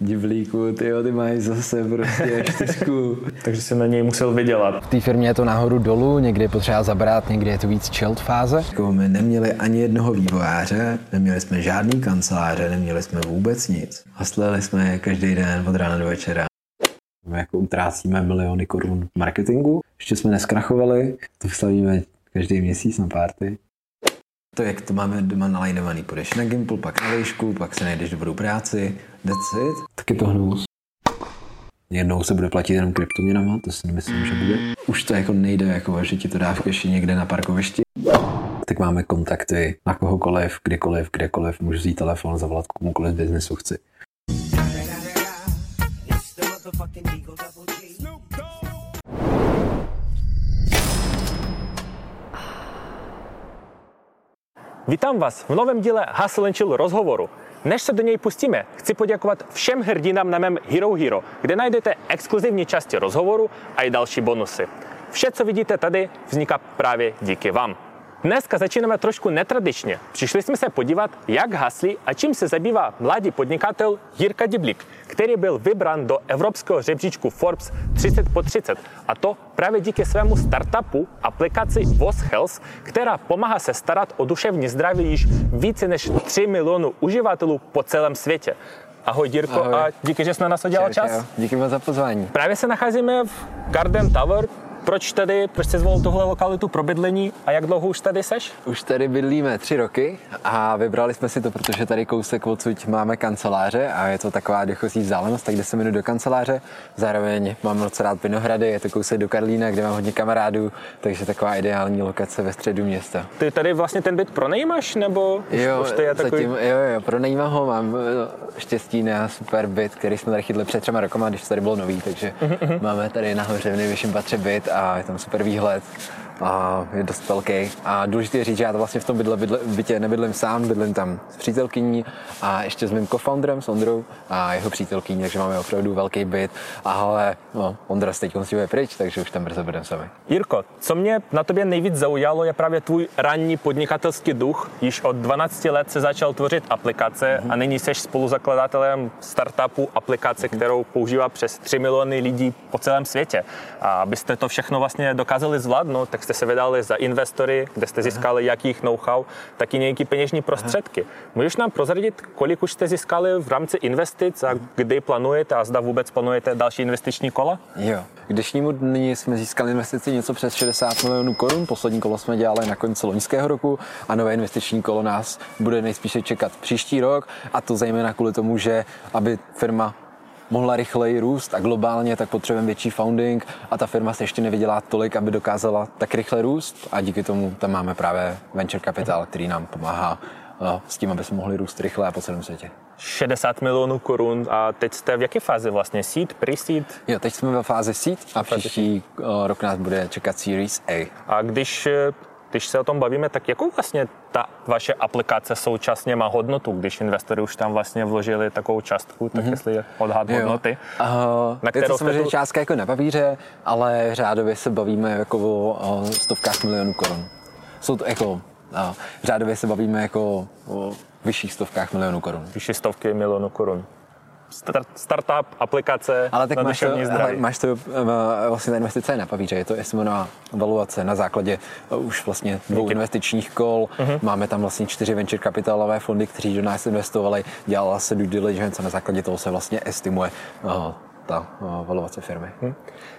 divlíku, ty ty mají zase prostě čtyřku. Takže si na něj musel vydělat. V té firmě je to nahoru dolů, někdy je potřeba zabrat, někdy je to víc chilled fáze. Jako my neměli ani jednoho vývojáře, neměli jsme žádný kanceláře, neměli jsme vůbec nic. Hasleli jsme každý den od rána do večera. My jako utrácíme miliony korun v marketingu, ještě jsme neskrachovali, to slavíme každý měsíc na párty. To, jak to máme doma nalajnovaný, půjdeš na Gimple, pak na výšku, pak se najdeš dobrou práci, that's it. Tak je to hnus. Jednou se bude platit jenom kryptoměnama, to si nemyslím, že bude. Už to jako nejde, jako, že ti to dá v keši někde na parkovišti. Tak máme kontakty na kohokoliv, kdykoliv, kdekoliv, můžu vzít telefon, zavolat komukoliv z biznesu chci. Vítám vás v novém díle Hustle Chill rozhovoru. Než se do něj pustíme, chci poděkovat všem hrdinám na mém Hero Hero, kde najdete exkluzivní části rozhovoru a i další bonusy. Vše, co vidíte tady, vzniká právě díky vám. Dneska začínáme trošku netradičně. Přišli jsme se podívat, jak haslí a čím se zabývá mladý podnikatel Jirka Diblík, který byl vybrán do evropského žebříčku Forbes 30 po 30. A to právě díky svému startupu aplikaci Voz Health, která pomáhá se starat o duševní zdraví již více než 3 milionů uživatelů po celém světě. Ahoj Jirko Ahoj. a díky, že jsi na nás udělal čas. Díky moc za pozvání. Právě se nacházíme v Garden Tower, proč tedy, proč jsi zvolil tuhle lokalitu pro bydlení a jak dlouho už tady seš? Už tady bydlíme tři roky a vybrali jsme si to, protože tady kousek odsud máme kanceláře a je to taková dechozí vzdálenost, tak 10 minut do kanceláře. Zároveň mám moc rád Vinohrady, je to kousek do Karlína, kde mám hodně kamarádů, takže taková ideální lokace ve středu města. Ty tady vlastně ten byt pronajímáš, nebo jo, už to je takový... zatím, jo, jo, pronajímám ho, mám eh, štěstí na super byt, který jsme tady chytli před třema rokama, když tady bylo nový, takže mm-hmm. máme tady nahoře v nejvyšším patře byt a je tam super výhled a je dost velký. A důležité je říct, že já to vlastně v tom bydle, bydle, bytě nebydlím sám, bydlím tam s přítelkyní a ještě s mým co-founderem, s Ondrou a jeho přítelkyní, takže máme opravdu velký byt. Ale no, Ondra se teď je pryč, takže už tam brzo budeme sami. Jirko, co mě na tobě nejvíc zaujalo, je právě tvůj ranní podnikatelský duch. Již od 12 let se začal tvořit aplikace mm-hmm. a nyní jsi spoluzakladatelem startupu aplikace, mm-hmm. kterou používá přes 3 miliony lidí po celém světě. A abyste to všechno vlastně dokázali zvládnout, tak jste se vydali za investory, kde jste získali Aha. jakých know-how, tak i nějaké peněžní prostředky. Aha. Můžeš nám prozradit, kolik už jste získali v rámci investic a kdy plánujete a zda vůbec plánujete další investiční kola? Jo. K dnešnímu dní jsme získali investici něco přes 60 milionů korun. Poslední kolo jsme dělali na konci loňského roku a nové investiční kolo nás bude nejspíše čekat příští rok a to zejména kvůli tomu, že aby firma mohla rychleji růst a globálně, tak potřebujeme větší founding a ta firma se ještě nevydělá tolik, aby dokázala tak rychle růst a díky tomu tam máme právě venture capital, který nám pomáhá eh, s tím, aby jsme mohli růst rychle a po celém světě. 60 milionů korun a teď jste v jaké fázi vlastně? Seed, pre-seed? Jo, teď jsme ve fázi seed a příští eh, rok nás bude čekat Series A. A když eh, když se o tom bavíme, tak jakou vlastně ta vaše aplikace současně má hodnotu, když investory už tam vlastně vložili takovou částku, tak mm-hmm. jestli je odhad jo. hodnoty. Uh, na je to samozřejmě tu... částka jako na papíře, ale řádově se bavíme jako o, o stovkách milionů korun. Jsou to jako, uh, řádově se bavíme jako o vyšších stovkách milionů korun. Vyšší stovky milionů korun start, startup, aplikace Ale tak na máš to, zdraví. máš to, eh, vlastně ta investice je na papíře, je to estimonovaná valuace na základě eh, už vlastně dvou Díky. investičních kol, uh-huh. máme tam vlastně čtyři venture kapitálové fondy, kteří do nás investovali, dělala se due diligence a na základě toho se vlastně estimuje uh, ta uh, valuace firmy. Uh-huh.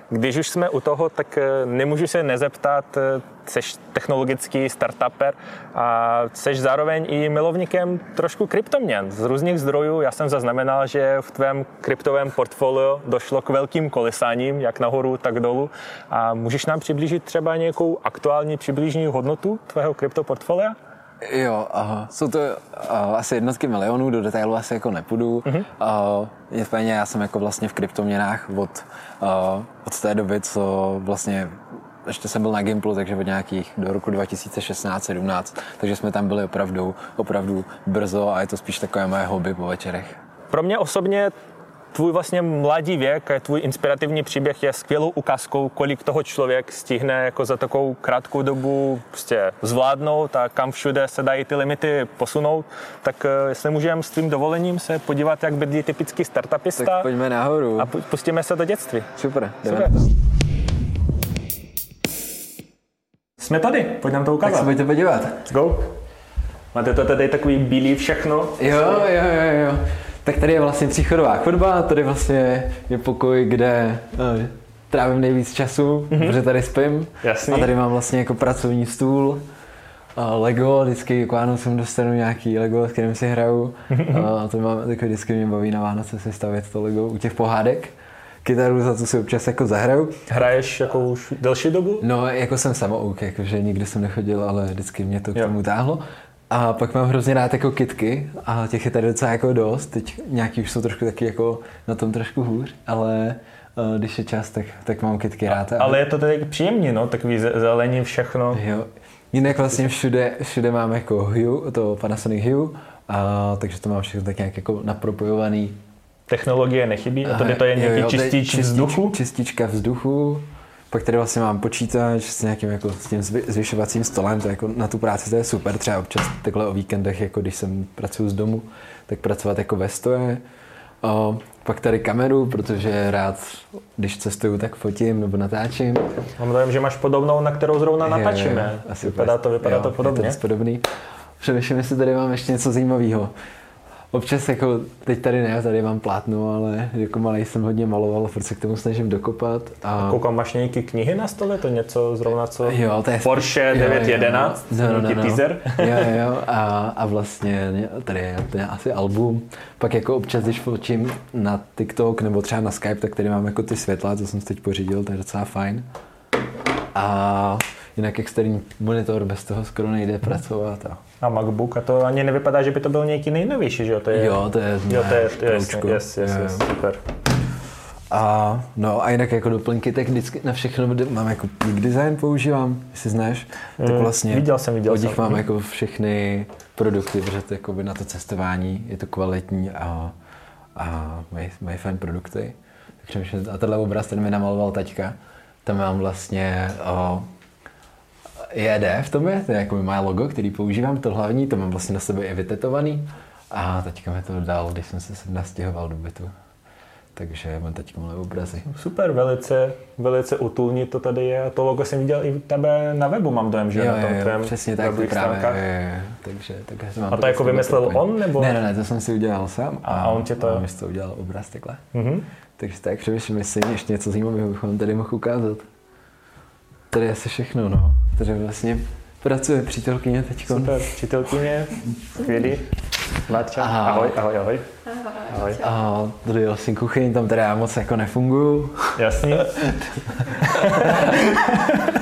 Když už jsme u toho, tak eh, nemůžu se nezeptat, jsi eh, technologický startuper a jsi zároveň i milovníkem trošku kryptoměn. Z různých zdrojů já jsem zaznamenal, že v tvém kryptovém portfoliu došlo k velkým kolesáním, jak nahoru, tak dolů. A můžeš nám přiblížit třeba nějakou aktuální přibližní hodnotu tvého kryptoportfolia? Jo, aha. jsou to uh, asi jednotky milionů, do detailu asi jako nepůjdu. Mm-hmm. Uh, nicméně já jsem jako vlastně v kryptoměnách od, uh, od té doby, co vlastně ještě jsem byl na Gimplu, takže od nějakých do roku 2016-17, takže jsme tam byli opravdu, opravdu brzo a je to spíš takové moje hobby po večerech. Pro mě osobně tvůj vlastně mladý věk a tvůj inspirativní příběh je skvělou ukázkou, kolik toho člověk stihne jako za takovou krátkou dobu prostě zvládnout a kam všude se dají ty limity posunout. Tak eh, jestli můžeme s tvým dovolením se podívat, jak bydlí typický startupista. Tak pojďme nahoru. A pustíme se do dětství. Super, Super. Jsme tady, pojď nám to ukázat. Tak se pojďte podívat. Let's go. Máte to tady takový bílý všechno? Jo, jo, jo, jo. Tak tady je vlastně příchodová chodba, tady vlastně je pokoj, kde uh, trávím nejvíc času, mm-hmm. protože tady spím. Jasný. A tady mám vlastně jako pracovní stůl, uh, Lego, vždycky k Vánocům dostanu nějaký Lego, s kterým si hraju. Uh, to mám, takový vždycky mě baví na Vánoce si stavět to Lego u těch pohádek. Kytaru za to si občas jako zahraju. Hraješ jako už delší dobu? No, jako jsem samouk, jakože nikdy jsem nechodil, ale vždycky mě to k tomu táhlo. A pak mám hrozně rád jako kitky a těch je tady docela jako dost. Teď nějaký už jsou trošku taky jako na tom trošku hůř, ale uh, když je čas, tak, tak mám kitky rád. A, ale je to tady příjemný, no, takový zelení všechno. Jo. Jinak vlastně všude, všude mám jako Hue, to Panasonic Hue, a, takže to mám všechno tak nějak jako napropojovaný. Technologie nechybí? A tady to je nějaký jo, čistič, čistič vzduchu? Čistička vzduchu, pak tady vlastně mám počítač s nějakým jako s tím zvyšovacím stolem, to jako na tu práci to je super, třeba občas takhle o víkendech, jako když jsem pracuji z domu, tak pracovat jako ve stoje. O, pak tady kameru, protože rád, když cestuju, tak fotím nebo natáčím. Mám dojem, že máš podobnou, na kterou zrovna natáčíme. Je, asi vypadá to, vypadá jo, to podobně. Je to podobný. Přemýšlím, jestli tady mám ještě něco zajímavého občas jako, teď tady ne, tady mám plátno, ale jako malý jsem hodně maloval, furt se k tomu snažím dokopat. A... a koukám, máš nějaké knihy na stole, to něco zrovna co? Jo, to je... Porsche 911, jo, jo. No, no, no, no. teaser. jo, jo, a, a vlastně tady je, to je asi album. Pak jako občas, když fočím na TikTok nebo třeba na Skype, tak tady mám jako ty světla, co jsem si teď pořídil, to je docela fajn. A jinak externí monitor, bez toho skoro nejde pracovat. A... a MacBook, a to ani nevypadá, že by to byl nějaký nejnovější, že jo? To je, jo, to je, jo, to je, to je jasně, yes, yes, yes, super. A, no a jinak jako doplňky, tak vždycky na všechno mám jako Peak Design používám, jestli znáš, tak mm, vlastně viděl jsem, viděl od nich jsem. mám jako všechny produkty, protože to jako na to cestování je to kvalitní a, a mají, mají fajn produkty. Takže a tenhle obraz, ten mi namaloval taťka, tam mám vlastně o, JD v tom je, to je jako moje logo, který používám, to hlavní, to mám vlastně na sebe i vytetovaný. A teďka mi to dal, když jsem se nastěhoval do bytu. Takže mám teď malé obrazy. Super, velice, velice utulní to tady je. A to logo jsem viděl i tebe na webu, mám dojem, že jo, na tom jo, tvém přesně tak, právě. Jo, jo, takže, takže mám a to jako vymyslel takový. on? Nebo? Ne, ne, ne, to jsem si udělal sám. A, a on tě to... A on to udělal obraz takhle. Mm-hmm. Takže tak přemýšlím, jestli ještě něco zajímavého bychom tady mohl ukázat. Tady je asi všechno, no. Tady vlastně pracuje přítelkyně teď. Super, přítelkyně, skvělý. Vládča, ahoj, ahoj, ahoj. Ahoj. A tady je vlastně kuchyň, tam teda já moc jako nefunguju. Jasný.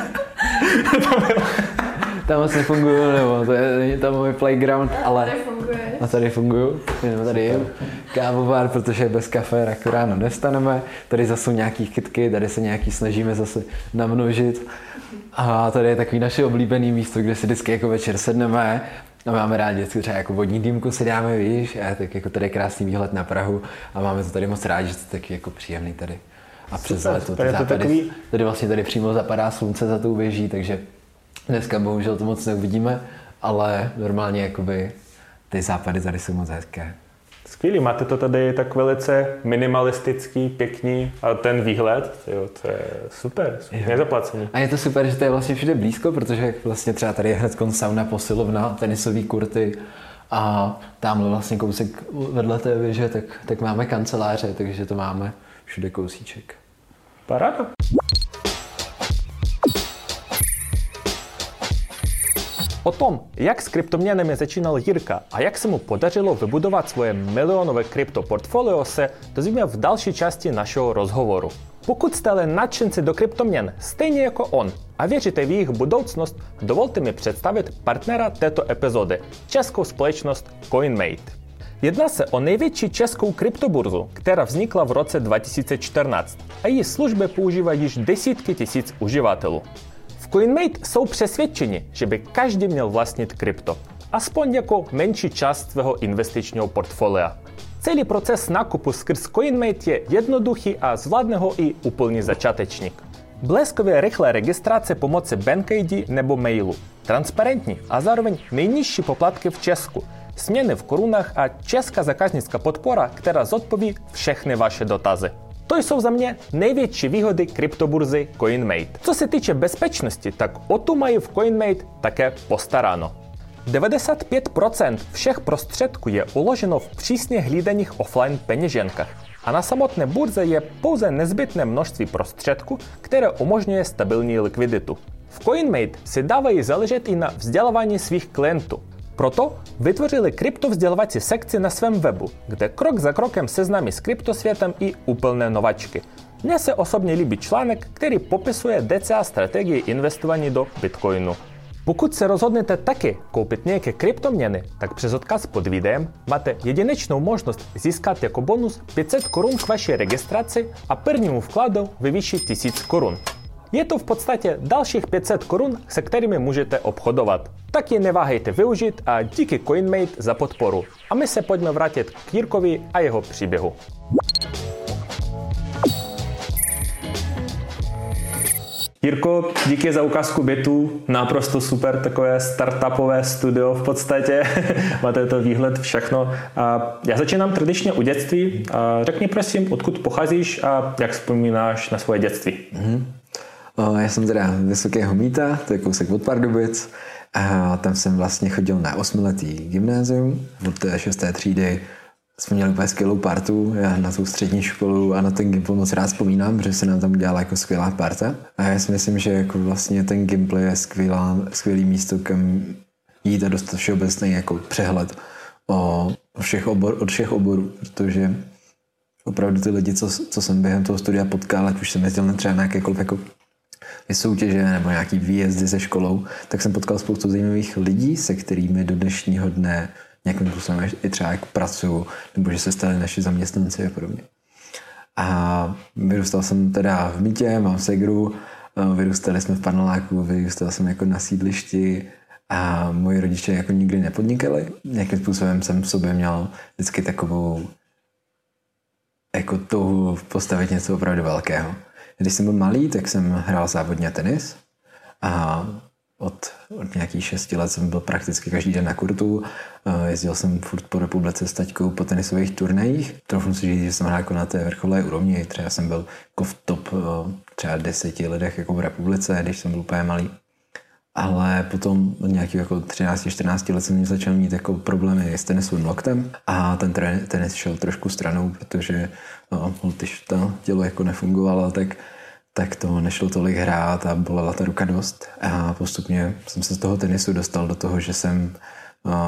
tam moc nefunguju, nebo to je, tam můj playground, ale... Tady funguje. A tady funguju, nebo tady je kávovár, protože bez kafe raku ráno nestaneme. Tady zase jsou nějaký chytky, tady se nějaký snažíme zase namnožit. A tady je takový naše oblíbené místo, kde si vždycky jako večer sedneme a máme rádi vždycky třeba jako vodní dýmku si dáme, víš, a tak jako tady je krásný výhled na Prahu a máme to tady moc rádi, že to je taky jako příjemný tady. A přes leto, tady, tady, takový... tady vlastně tady přímo zapadá slunce za tou věží, takže dneska bohužel to moc neuvidíme, ale normálně jakoby ty západy tady jsou moc hezké. Skvělý, máte to tady tak velice minimalistický, pěkný a ten výhled, jo, to je super, super. A je to super, že to je vlastně všude blízko, protože vlastně třeba tady je hned sauna, posilovna, tenisové kurty a tamhle vlastně kousek vedle té věže, tak, tak máme kanceláře, takže to máme všude kousíček. Paráda. Tom, jak s kryptoměnami začínal Jirka a jak se mu podařilo vybudovat svoje milionové kryptoportfolio, se dozvíme v další části našeho rozhovoru. Pokud jste ale nadšenci do kryptoměn, stejně jako on, a věříte v jejich budoucnost, dovolte mi představit partnera této epizody, českou společnost CoinMate. Jedná se o největší českou kryptoburzu, která vznikla v roce 2014 a její služby používají již desítky tisíc uživatelů. V CoinMate jsou přesvědčeni, že by každý měl vlastnit krypto, aspoň jako menší část svého investičního portfolia. Celý proces nákupu skrz CoinMate je jednoduchý a zvládne ho i úplný začátečník. Bleskově rychlé registrace pomocí BankID nebo mailu. Transparentní a zároveň nejnižší poplatky v Česku. Směny v korunách a česká zákaznická podpora, která zodpoví všechny vaše dotazy. To jsou za mě největší výhody kryptoburzy CoinMate. Co se týče bezpečnosti, tak o tu mají v CoinMate také postaráno. 95% všech prostředků je uloženo v přísně hlídaných offline peněženkách a na samotné burze je pouze nezbytné množství prostředků, které umožňuje stabilní likviditu. V CoinMate si dávají záležet i na vzdělávání svých klientů. Proto vytvořili kryptovzdělovací sekci na svém webu, kde krok za krokem seznámí s kryptosvětem i úplné novačky. Mně se osobně líbí článek, který popisuje DCA strategii investování do Bitcoinu. Pokud se rozhodnete taky koupit nějaké kryptoměny, tak přes odkaz pod videem máte jedinečnou možnost získat jako bonus 500 korun k vaší registraci a prvnímu vkladu ve 1000 korun. Je to v podstatě dalších 500 korun, se kterými můžete obchodovat. Tak je neváhejte využít a díky CoinMate za podporu. A my se pojďme vrátit k Jirkovi a jeho příběhu. Jirko, díky za ukázku bytu, naprosto super takové startupové studio v podstatě, máte to výhled všechno. A já začínám tradičně u dětství. A řekni prosím, odkud pocházíš a jak vzpomínáš na svoje dětství. Mm-hmm. Já jsem teda Vysokého Míta, to je kousek od Pardubic. A tam jsem vlastně chodil na osmiletý gymnázium od té šesté třídy jsme měli úplně skvělou partu, já na tu střední školu a na ten Gimple moc rád vzpomínám, protože se nám tam udělala jako skvělá parta. A já si myslím, že jako vlastně ten Gimple je skvělá, skvělý místo, kam jít a dostat všeobecný jako přehled o, všech obor, od všech oborů, protože opravdu ty lidi, co, co jsem během toho studia potkal, ať už jsem jezdil na třeba na jako soutěže nebo nějaký výjezdy se školou, tak jsem potkal spoustu zajímavých lidí, se kterými do dnešního dne nějakým způsobem i třeba jako pracuju, nebo že se stali naši zaměstnanci a podobně. A vyrůstal jsem teda v Mítě, mám segru, vyrůstali jsme v paneláku, vyrůstal jsem jako na sídlišti a moji rodiče jako nikdy nepodnikali. Nějakým způsobem jsem v sobě měl vždycky takovou jako touhu postavit něco opravdu velkého. Když jsem byl malý, tak jsem hrál závodně tenis a od, od nějakých šesti let jsem byl prakticky každý den na kurtu. Eh, jezdil jsem furt po republice s taťkou po tenisových turnajích. Trochu si říct, že jsem hrál jako na té vrcholé úrovni. Třeba jsem byl jako v top eh, třeba deseti lidech jako v republice, když jsem byl úplně malý. Ale potom od nějakých jako 13-14 let jsem začal mít jako problémy s tenisovým loktem a ten tenis šel trošku stranou, protože no, když to tělo jako nefungovalo, tak tak to nešlo tolik hrát a bolela ta ruka dost. A postupně jsem se z toho tenisu dostal do toho, že jsem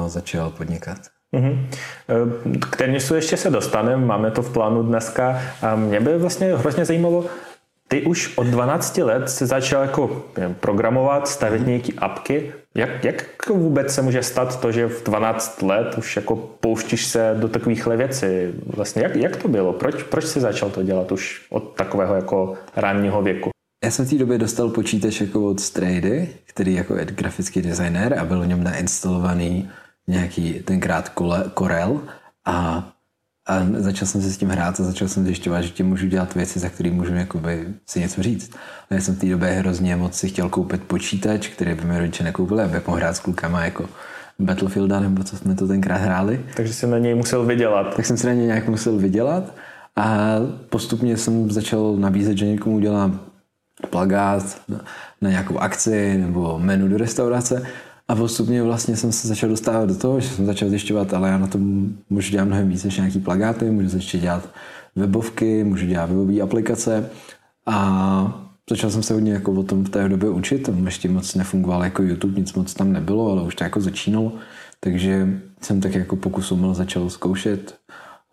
začal podnikat. Mm-hmm. K tenisu ještě se dostaneme, máme to v plánu dneska. A mě by vlastně hrozně zajímalo, ty už od 12 let se začal jako programovat, stavět mhm. nějaké apky. Jak, jak vůbec se může stát to, že v 12 let už jako pouštíš se do takovýchhle věcí? Vlastně jak, jak to bylo? Proč, proč jsi začal to dělat už od takového jako ranního věku? Já jsem v té době dostal počítač jako od Strady, který jako je grafický designer a byl v něm nainstalovaný nějaký tenkrát Corel a a začal jsem se s tím hrát a začal jsem zjišťovat, že tím můžu dělat věci, za které můžu jakoby si něco říct. A já jsem v té době hrozně moc si chtěl koupit počítač, který by mi rodiče nekoupili, aby mohl hrát s klukama jako Battlefielda, nebo co jsme to tenkrát hráli. Takže jsem na něj musel vydělat. Tak jsem si na něj nějak musel vydělat a postupně jsem začal nabízet, že někomu udělám plagát na, na nějakou akci nebo menu do restaurace a postupně vlastně jsem se začal dostávat do toho, že jsem začal zjišťovat, ale já na tom můžu dělat mnohem víc než nějaký plagáty, můžu začít dělat webovky, můžu dělat webové aplikace a začal jsem se hodně jako o tom v té době učit, tam ještě moc nefungoval jako YouTube, nic moc tam nebylo, ale už to jako začínalo, takže jsem tak jako pokusomil začal zkoušet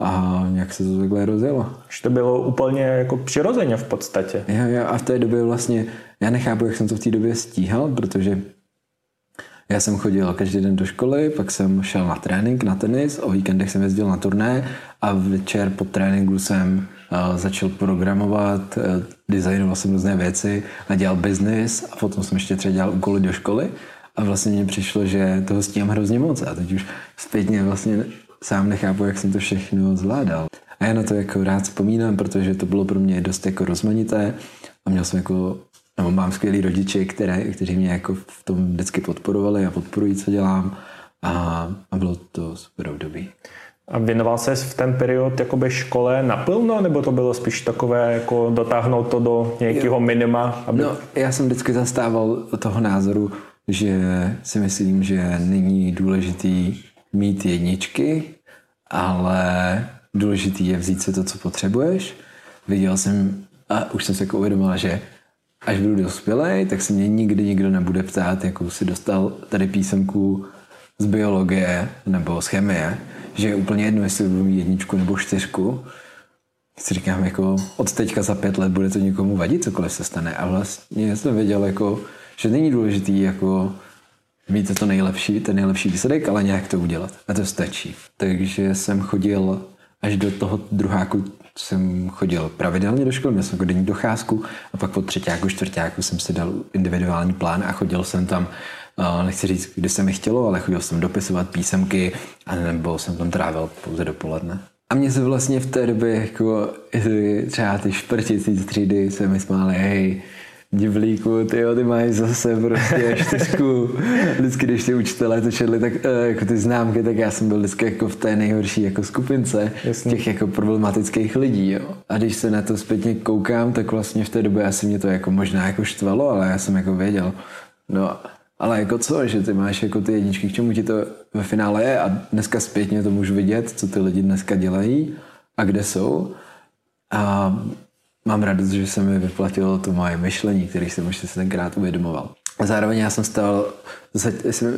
a nějak se to takhle rozjelo. Už to bylo úplně jako přirozeně v podstatě. Jo, jo, a v té době vlastně, já nechápu, jak jsem to v té době stíhal, protože já jsem chodil každý den do školy, pak jsem šel na trénink, na tenis, o víkendech jsem jezdil na turné a večer po tréninku jsem uh, začal programovat, uh, designoval jsem různé věci a dělal biznis a potom jsem ještě třeba dělal úkoly do školy a vlastně mně přišlo, že toho stíhám hrozně moc a teď už zpětně vlastně sám nechápu, jak jsem to všechno zvládal. A já na to jako rád vzpomínám, protože to bylo pro mě dost jako rozmanité a měl jsem jako, nebo mám skvělý rodiče, které, kteří mě jako v tom vždycky podporovali a podporují, co dělám a, a bylo to super období. A věnoval se v ten period jakoby škole naplno, nebo to bylo spíš takové, jako dotáhnout to do nějakého minima? Aby... No, já jsem vždycky zastával toho názoru, že si myslím, že není důležitý mít jedničky, ale důležitý je vzít si to, co potřebuješ. Viděl jsem, a už jsem se jako uvědomil, že až budu dospělý, tak se mě nikdy nikdo nebude ptát, jakou si dostal tady písemku z biologie nebo z chemie, že je úplně jedno, jestli budu mít jedničku nebo čtyřku. Si říkám, jako od teďka za pět let bude to někomu vadit, cokoliv se stane. A vlastně jsem věděl, jako, že není důležitý jako mít to nejlepší, ten nejlepší výsledek, ale nějak to udělat. A to stačí. Takže jsem chodil až do toho druháku jsem chodil pravidelně do školy, měl jsem jako denní docházku a pak po třetíku, čtvrtíku jsem si dal individuální plán a chodil jsem tam nechci říct, kdy se mi chtělo, ale chodil jsem dopisovat písemky a nebo jsem tam trávil pouze dopoledne. A mě se vlastně v té době jako třeba ty šprtici z třídy se mi smáli, hej, divlíku, ty jo, ty mají zase prostě čtyřku. Vždycky, když ty učitelé to četli, tak uh, jako ty známky, tak já jsem byl vždycky jako v té nejhorší jako skupince Jasně. těch jako problematických lidí, jo. A když se na to zpětně koukám, tak vlastně v té době asi mě to jako možná jako štvalo, ale já jsem jako věděl, no ale jako co, že ty máš jako ty jedničky, k čemu ti to ve finále je a dneska zpětně to můžu vidět, co ty lidi dneska dělají a kde jsou. A mám radost, že se mi vyplatilo to moje myšlení, který jsem už si tenkrát uvědomoval. A zároveň já jsem stál za,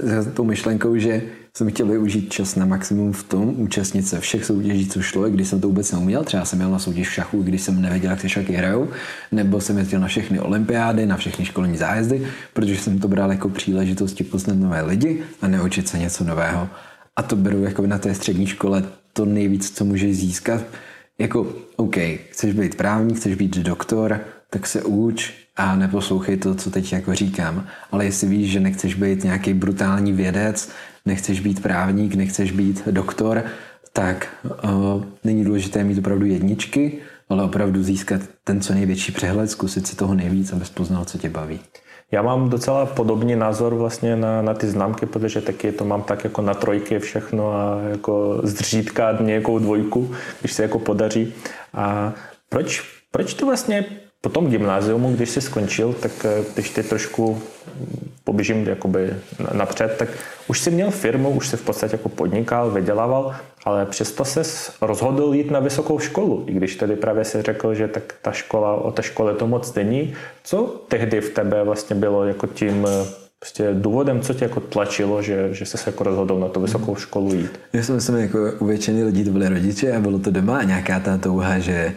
za tou myšlenkou, že jsem chtěl využít čas na maximum v tom, účastnit se všech soutěží, co šlo, když jsem to vůbec neuměl. Třeba jsem měl na soutěž v šachu, když jsem nevěděl, jak se šachy hrajou, nebo jsem jezdil na všechny olympiády, na všechny školní zájezdy, protože jsem to bral jako příležitosti poznat nové lidi a neučit se něco nového. A to beru jako na té střední škole to nejvíc, co můžeš získat. Jako, OK, chceš být právník, chceš být doktor, tak se uč a neposlouchej to, co teď jako říkám. Ale jestli víš, že nechceš být nějaký brutální vědec, nechceš být právník, nechceš být doktor, tak uh, není důležité mít opravdu jedničky, ale opravdu získat ten co největší přehled, zkusit si toho nejvíc, abys poznal, co tě baví. Já mám docela podobný názor vlastně na, na ty známky, protože taky to mám tak jako na trojky všechno a jako zřídka nějakou dvojku, když se jako podaří. A proč, proč to vlastně po tom gymnáziumu, když jsi skončil, tak eh, když ty trošku poběžím jakoby napřed, tak už si měl firmu, už si v podstatě jako podnikal, vydělával, ale přesto se rozhodl jít na vysokou školu, i když tedy právě si řekl, že tak ta škola, o té škole to moc není. Co tehdy v tebe vlastně bylo jako tím eh, prostě důvodem, co tě jako tlačilo, že, že jsi se jako rozhodl na tu vysokou školu jít? Já si myslím, jako u většiny lidí to byly rodiče a bylo to doma a nějaká ta touha, že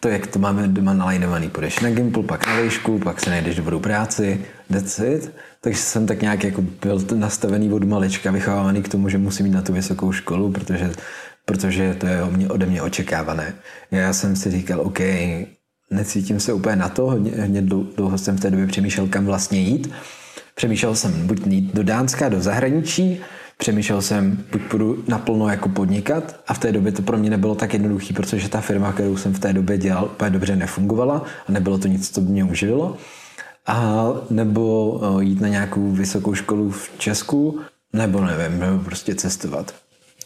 to, jak to máme doma nalajnovaný. Půjdeš na Gimple, pak na výšku, pak se najdeš dobrou práci, that's it. Takže jsem tak nějak jako byl nastavený od malička, vychovávaný k tomu, že musím jít na tu vysokou školu, protože, protože to je ode mě očekávané. Já jsem si říkal, OK, necítím se úplně na to, hodně, hodně dlouho jsem v té době přemýšlel, kam vlastně jít. Přemýšlel jsem buď jít do Dánska, do zahraničí, přemýšlel jsem, buď budu naplno jako podnikat a v té době to pro mě nebylo tak jednoduché, protože ta firma, kterou jsem v té době dělal, úplně dobře nefungovala a nebylo to nic, co by mě uživilo. A nebo eh, jít na nějakou vysokou školu v Česku, nebo nevím, nebo prostě cestovat.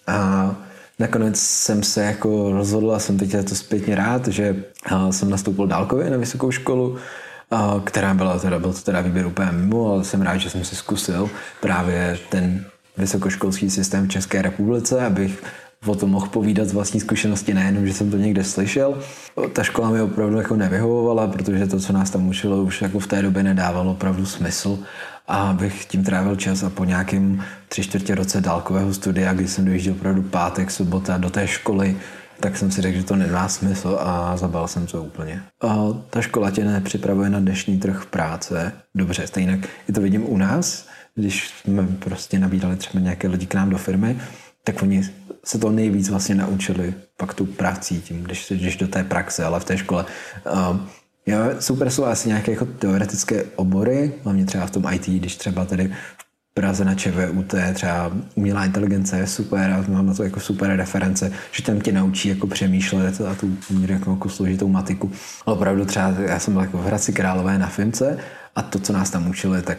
A nakonec jsem se jako rozhodl a jsem teď to zpětně rád, že eh, jsem nastoupil dálkově na vysokou školu, eh, která byla teda, byl to teda výběr úplně mimo, ale jsem rád, že jsem si zkusil právě ten vysokoškolský systém v České republice, abych o tom mohl povídat z vlastní zkušenosti, nejenom, že jsem to někde slyšel. Ta škola mi opravdu jako nevyhovovala, protože to, co nás tam učilo, už jako v té době nedávalo opravdu smysl a abych tím trávil čas a po nějakém tři čtvrtě roce dálkového studia, kdy jsem dojížděl opravdu pátek, sobota do té školy, tak jsem si řekl, že to nemá smysl a zabal jsem to úplně. A ta škola tě nepřipravuje na dnešní trh práce dobře, stejně to vidím u nás, když jsme prostě nabídali třeba nějaké lidi k nám do firmy, tak oni se to nejvíc vlastně naučili pak tu prací tím, když jdeš do té praxe, ale v té škole. Uh, jo, super jsou asi nějaké jako teoretické obory, hlavně třeba v tom IT, když třeba tady Praze na ČVUT, třeba umělá inteligence je super a mám na to jako super reference, že tam tě naučí jako přemýšlet a tu jako, jako složitou matiku. Ale opravdu třeba já jsem byl jako v Hradci Králové na Fince a to, co nás tam učili, tak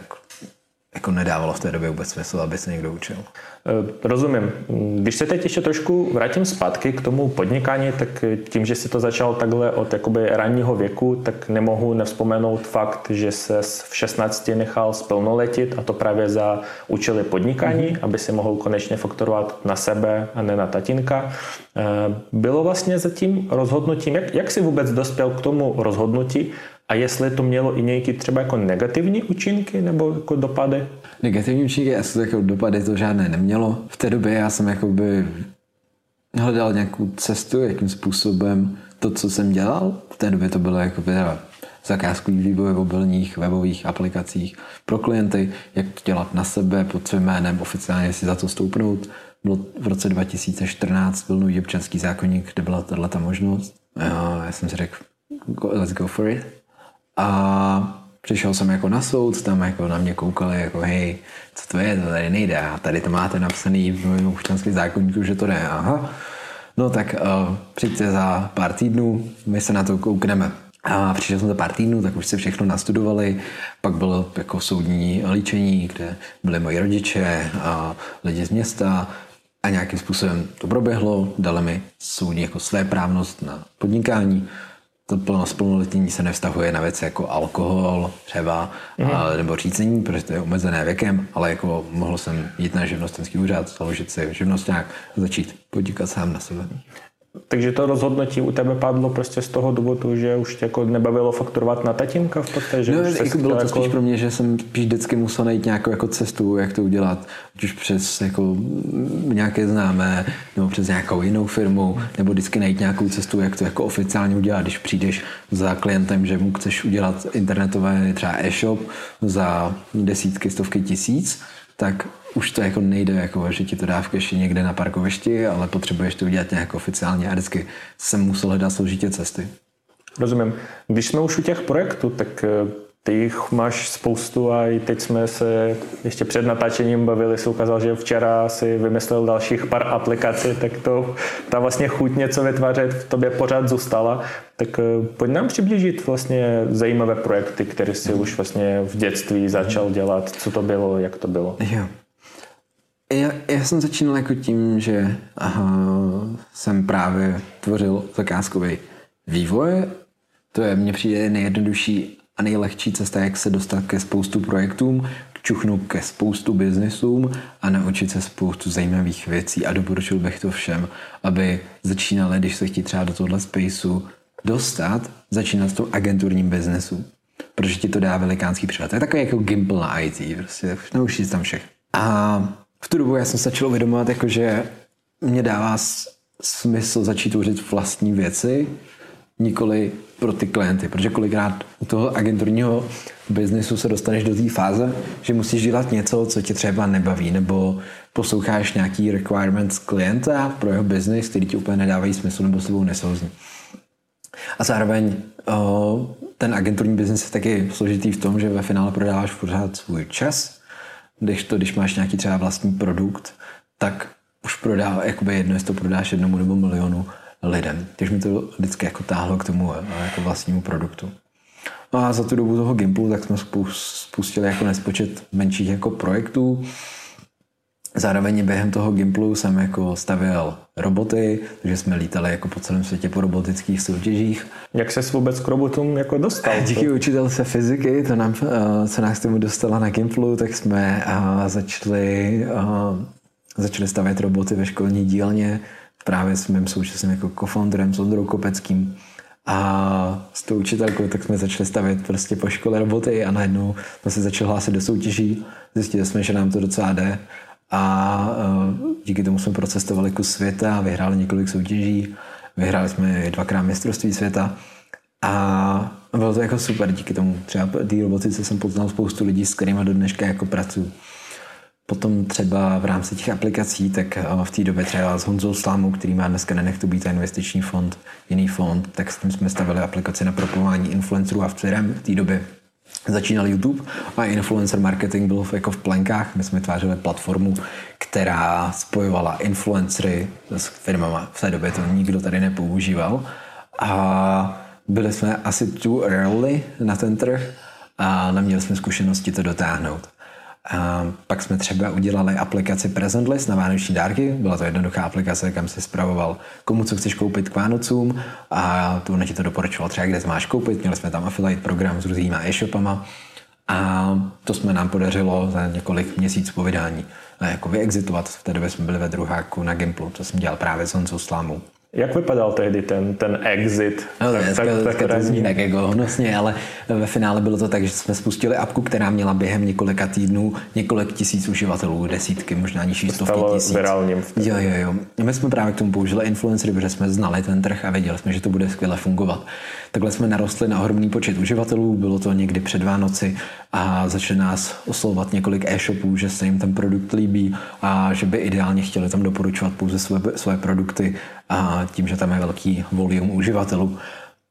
jako nedávalo v té době vůbec smysl, aby se někdo učil. Eh, rozumím. Když se teď ještě trošku vrátím zpátky k tomu podnikání, tak tím, že si to začal takhle od jakoby ranního věku, tak nemohu nevzpomenout fakt, že se v 16 nechal splnoletit a to právě za účely podnikání, mm-hmm. aby si mohl konečně fakturovat na sebe a ne na tatínka. Eh, bylo vlastně zatím rozhodnutím, jak, jak si vůbec dospěl k tomu rozhodnutí, a jestli to mělo i nějaké třeba jako negativní účinky nebo jako dopady? Negativní účinky, jako dopady to žádné nemělo. V té době já jsem jako by hledal nějakou cestu, jakým způsobem to, co jsem dělal. V té době to bylo jako zakázkový vývoj v mobilních webových aplikacích pro klienty, jak to dělat na sebe pod svým jménem, oficiálně si za to stoupnout. Bylo v roce 2014 byl nový občanský zákonník, kde byla tato možnost. Já jsem si řekl, let's go for it. A přišel jsem jako na soud, tam jako na mě koukali jako hej, co to je, to tady nejde. A tady to máte napsaný v mém občanském zákonníku, že to jde. Aha. No tak uh, přijďte za pár týdnů, my se na to koukneme. A přišel jsem za pár týdnů, tak už se všechno nastudovali. Pak bylo jako soudní líčení, kde byli moji rodiče a lidi z města a nějakým způsobem to proběhlo. Dali mi soudní jako své právnost na podnikání to plno splnoletí se nevztahuje na věci jako alkohol třeba, mm. a, nebo řízení, protože to je omezené věkem, ale jako mohl jsem jít na živnostenský úřad, založit si živnostňák a začít podnikat sám na sebe. Takže to rozhodnutí u tebe padlo prostě z toho důvodu, že už tě jako nebavilo fakturovat na tatínka v podstatě? Že no, už jako bylo to jako... spíš pro mě, že jsem spíš vždycky musel najít nějakou jako cestu, jak to udělat, ať už přes jako nějaké známé, nebo přes nějakou jinou firmu, nebo vždycky najít nějakou cestu, jak to jako oficiálně udělat, když přijdeš za klientem, že mu chceš udělat internetové třeba e-shop za desítky, stovky tisíc, tak už to jako nejde, jako, že ti to dá v keši někde na parkovišti, ale potřebuješ to udělat nějak oficiálně a vždycky jsem musel hledat složitě cesty. Rozumím. Když jsme už u těch projektů, tak eh, ty jich máš spoustu a i teď jsme se ještě před natáčením bavili, se ukázal, že včera si vymyslel dalších pár aplikací, tak to, ta vlastně chuť něco vytvářet v tobě pořád zůstala. Tak eh, pojď nám přiblížit vlastně zajímavé projekty, které si už vlastně v dětství začal dělat. Co to bylo, jak to bylo? Jo. Já, já jsem začínal jako tím, že aha, jsem právě tvořil zakázkový vývoj. To je, mně přijde nejjednodušší a nejlehčí cesta, jak se dostat ke spoustu projektům, čuchnu ke spoustu biznisům a naučit se spoustu zajímavých věcí a doporučil bych to všem, aby začínali, když se chtí třeba do tohle spaceu dostat, začínat s tou agenturním biznesu. Protože ti to dá velikánský přehled. To je takový jako gimbal na IT, prostě naučit tam všechno. A v tu dobu já jsem se začal uvědomovat, jako, že mě dává smysl začít tvořit vlastní věci, nikoli pro ty klienty, protože kolikrát u toho agenturního biznesu se dostaneš do té fáze, že musíš dělat něco, co tě třeba nebaví, nebo posloucháš nějaký requirements klienta pro jeho biznis, který ti úplně nedávají smysl nebo s tebou nesouzní. A zároveň ten agenturní biznis je taky složitý v tom, že ve finále prodáváš pořád svůj čas, když to, když máš nějaký třeba vlastní produkt, tak už prodá, jakoby jedno, jestli to prodáš jednomu nebo milionu lidem. Takže mi to vždycky jako táhlo k tomu eh, jako vlastnímu produktu. No a za tu dobu toho Gimplu tak jsme spustili jako nespočet menších jako projektů. Zároveň během toho Gimplu jsem jako stavěl roboty, takže jsme lítali jako po celém světě po robotických soutěžích. Jak se vůbec k robotům jako dostal? Díky učitelce fyziky, to nám, eh, co nás k tomu dostala na Gimplu, tak jsme eh, začali, začali stavět roboty ve školní dílně právě s mým současným jako co-founderem, s Ondrou Kopeckým. A s tou učitelkou tak jsme začali stavět prostě po škole roboty a najednou jsme se začali hlásit do soutěží. Zjistili jsme, že nám to docela jde a e, díky tomu jsme procestovali kus světa, vyhráli několik soutěží, vyhráli jsme dvakrát mistrovství světa a bylo to jako super díky tomu. Třeba té robotice jsem poznal spoustu lidí, s kterými do dneška jako pracuji. Potom třeba v rámci těch aplikací, tak eh, v té době třeba s Honzou Slámou, který má dneska Nenech to být investiční fond, jiný fond, tak s tím jsme stavili aplikaci na propojování influencerů a firm v té době. Začínal YouTube a influencer marketing byl jako v plenkách. My jsme vytvářeli platformu, která spojovala influencery s firmama. V té době to nikdo tady nepoužíval. A byli jsme asi too early na ten trh a neměli jsme zkušenosti to dotáhnout. A pak jsme třeba udělali aplikaci Present List na vánoční dárky. Byla to jednoduchá aplikace, kam si zpravoval, komu co chceš koupit k Vánocům a to ti to doporučoval třeba, kde máš koupit. Měli jsme tam affiliate program s různýma e-shopama a to jsme nám podařilo za několik měsíců po vydání jako vyexitovat. V té době jsme byli ve druháku na Gimplu, to jsem dělal právě s Honzou Slámou. Jak vypadal tehdy ten, ten exit? No, tak, dneska, tak, dneska tak, to zní tak jako honosně, ale ve finále bylo to tak, že jsme spustili apku, která měla během několika týdnů několik tisíc uživatelů, desítky, možná nižší stovky tisíc. virálním. Jo, jo, jo. My jsme právě k tomu použili influencery, protože jsme znali ten trh a věděli jsme, že to bude skvěle fungovat. Takhle jsme narostli na ohromný počet uživatelů, bylo to někdy před Vánoci a začali nás oslovovat několik e-shopů, že se jim ten produkt líbí a že by ideálně chtěli tam doporučovat pouze své, své produkty a tím, že tam je velký volume uživatelů.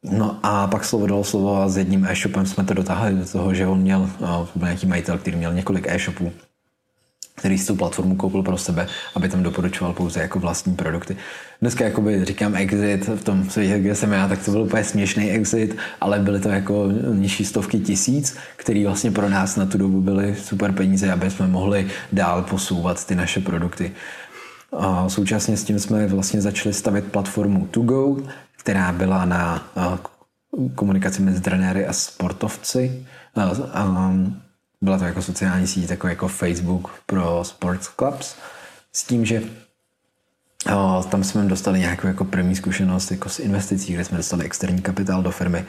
No a pak slovo dalo slovo a s jedním e-shopem jsme to dotáhli do toho, že on měl, to byl nějaký majitel, který měl několik e-shopů který si tu platformu koupil pro sebe, aby tam doporučoval pouze jako vlastní produkty. Dneska jakoby říkám exit v tom světě, kde jsem já, tak to byl úplně směšný exit, ale byly to jako nižší stovky tisíc, který vlastně pro nás na tu dobu byly super peníze, aby jsme mohli dál posouvat ty naše produkty. A současně s tím jsme vlastně začali stavit platformu To Go, která byla na komunikaci mezi trenéry a sportovci. Byla to jako sociální síť, jako, jako Facebook pro sports clubs, s tím, že tam jsme dostali nějakou jako první zkušenost jako s investicí, kde jsme dostali externí kapitál do firmy.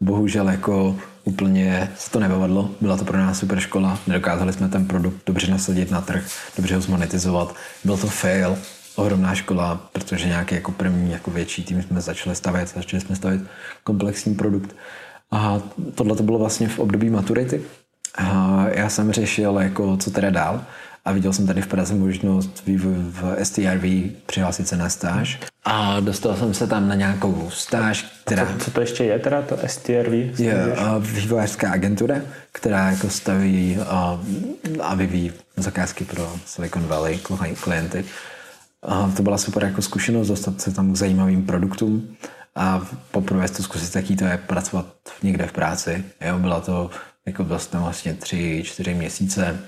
Bohužel jako úplně se to nebavadlo, byla to pro nás super škola, nedokázali jsme ten produkt dobře nasadit na trh, dobře ho zmonetizovat, byl to fail, ohromná škola, protože nějaký jako první jako větší tým jsme začali stavět, začali jsme stavět komplexní produkt. A tohle to bylo vlastně v období maturity, a já jsem řešil, jako, co teda dál a viděl jsem tady v Praze možnost v, v STRV přihlásit se na stáž a dostal jsem se tam na nějakou stáž, která... Co, co to ještě je teda, to STRV? Je vývojářská agentura, která jako staví a, a vyvíjí zakázky pro Silicon Valley klienty. A to byla super jako zkušenost dostat se tam k zajímavým produktům a poprvé to zkusit, jaký to je pracovat někde v práci. Jo, byla to jako byl jsem vlastně tři, čtyři měsíce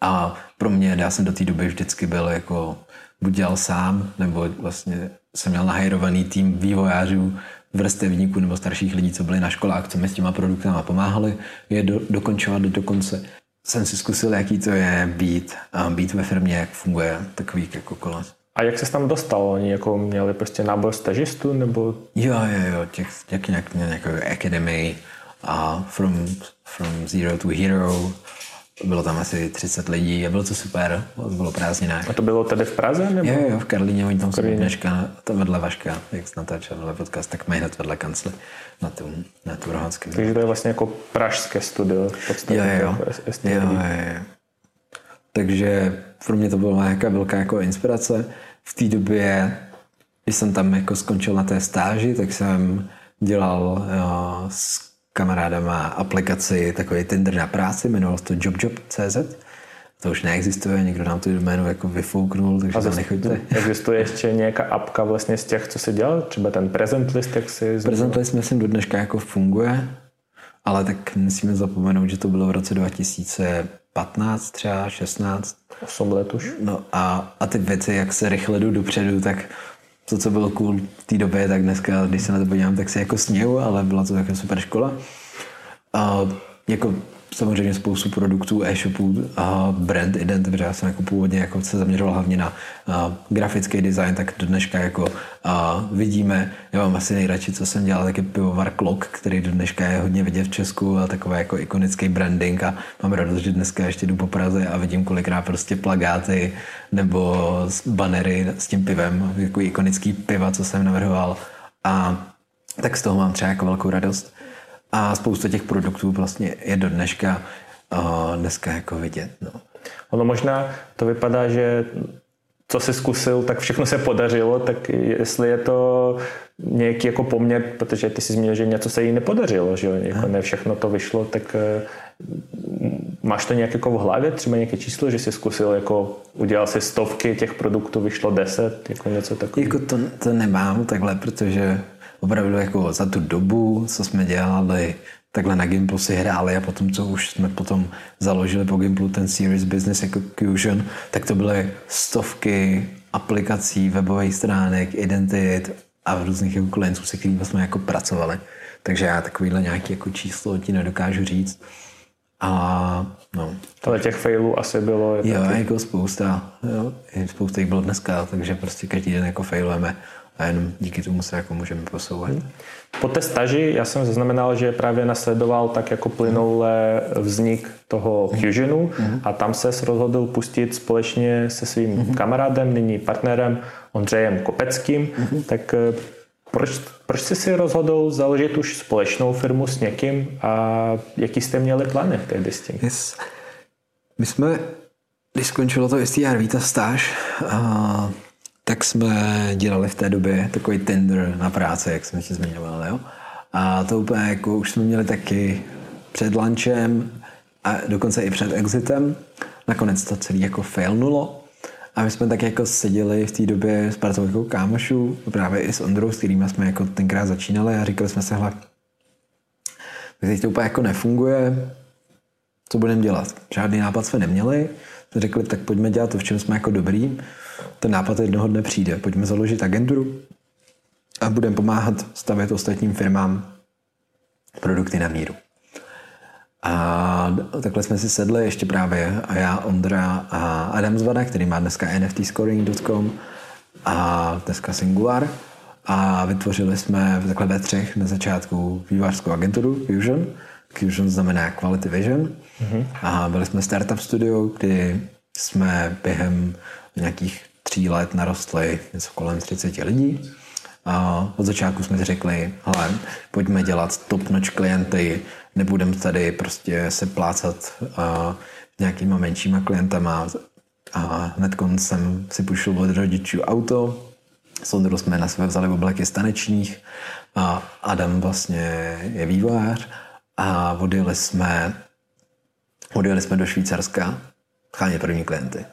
a pro mě, já jsem do té doby vždycky byl jako buď dělal sám, nebo vlastně jsem měl nahajrovaný tým vývojářů, vrstevníků nebo starších lidí, co byli na školách, co mi s těma produktama pomáhali je do, dokončovat do konce. Jsem si zkusil, jaký to je být, a být ve firmě, jak funguje takový jako kolos. A jak se tam dostal? Oni jako měli prostě nábor stažistů, nebo? Jo, jo, jo, těch, těch nějak, nějakou akademii, a from, from Zero to Hero. Bylo tam asi 30 lidí a bylo to super, bylo prázdninách. A to bylo tady v Praze? Nebo? Jo, jo, v Karlíně, oni tam jsou dneška, to vedle Vaška, jak jsi natáčel vedle podcast, tak mají hned vedle kancly na tu, na tu Rohanském. Takže to je vlastně jako pražské studio. Jo, jo, jo, jo, jo. Takže pro mě to byla nějaká velká jako inspirace. V té době, když jsem tam jako skončil na té stáži, tak jsem dělal jo, s kamaráda má aplikaci, takový Tinder na práci, jmenovalo se to jobjob.cz. To už neexistuje, někdo nám tu doménu jako vyfouknul, takže tam nechoďte. Existuje ještě nějaká apka vlastně z těch, co se dělal? Třeba ten present list, jak si... Present list myslím do dneška jako funguje, ale tak musíme zapomenout, že to bylo v roce 2015, třeba 16. 8 let už. No a, a ty věci, jak se rychle jdu dopředu, tak to, co bylo cool v té době, tak dneska, když se na to podívám, tak si jako sněju, ale byla to taková super škola. A jako samozřejmě spoustu produktů, e-shopů a brand ident, protože já jsem jako původně jako se zaměřoval hlavně na a, grafický design, tak do dneška jako a, vidíme, já mám asi nejradši, co jsem dělal, tak je pivovar Clock, který do dneška je hodně vidět v Česku a takový jako ikonický branding. A mám radost, že dneska ještě jdu po Praze a vidím kolikrát prostě plagáty nebo banery s tím pivem, jako ikonický piva, co jsem navrhoval. A tak z toho mám třeba jako velkou radost. A spousta těch produktů vlastně je do dneška uh, dneska jako vidět. No. Ono možná to vypadá, že co si zkusil, tak všechno se podařilo, tak jestli je to nějaký jako poměr, protože ty si zmínil, že něco se jí nepodařilo, že jako ne všechno to vyšlo, tak eh, máš to nějak jako v hlavě, třeba nějaké číslo, že jsi zkusil jako udělal si stovky těch produktů, vyšlo deset, jako něco takového? Jako to, to nemám takhle, protože opravdu jako za tu dobu, co jsme dělali, takhle na Gimplu si hráli a potom, co už jsme potom založili po Gimplu ten Series Business jako Fusion, tak to byly stovky aplikací, webových stránek, identit a v různých jako klientů, se kterými jsme jako pracovali. Takže já takovýhle nějaký jako číslo ti nedokážu říct. A no. Ale těch failů asi bylo. Je jo, taky... jako spousta. Jo, spousta jich bylo dneska, takže prostě každý den jako failujeme a jenom díky tomu se jako můžeme posouvat. Hmm. Po té staži já jsem zaznamenal, že právě nasledoval tak jako plynule vznik toho Fusionu hmm. a tam se rozhodl pustit společně se svým hmm. kamarádem, nyní partnerem Ondřejem Kopeckým. Hmm. Tak eh, proč, proč jsi si rozhodl založit už společnou firmu s někým a jaký jste měli plány tehdy s tím? Yes. My jsme, když skončilo to STR ta stáž, a tak jsme dělali v té době takový tender na práci, jak jsem ti zmiňoval. Jo? A to úplně jako už jsme měli taky před lunchem a dokonce i před exitem. Nakonec to celé jako failnulo. A my jsme tak jako seděli v té době s partou kámošů, právě i s Ondrou, s kterými jsme jako tenkrát začínali a říkali jsme se, hle, teď to úplně jako nefunguje, co budeme dělat? Žádný nápad jsme neměli, řekli, tak pojďme dělat to, v čem jsme jako dobrý ten nápad jednoho dne přijde. Pojďme založit agenturu a budeme pomáhat stavět ostatním firmám produkty na míru. A takhle jsme si sedli ještě právě a já, Ondra a Adam Zvada, který má dneska nftscoring.com a dneska Singular. A vytvořili jsme takhle ve třech na začátku vývářskou agenturu Fusion. Fusion znamená Quality Vision. Mm-hmm. A byli jsme startup studio, kdy jsme během nějakých tří let narostli něco kolem 30 lidí. A od začátku jsme si řekli, hele, pojďme dělat top notch klienty, nebudeme tady prostě se plácat uh, nějakýma menšíma klientama. A hned jsem si půjšel od rodičů auto, Sondru jsme na své vzali obleky stanečních a Adam vlastně je vývojář a odjeli jsme, odjeli jsme do Švýcarska chránit první klienty.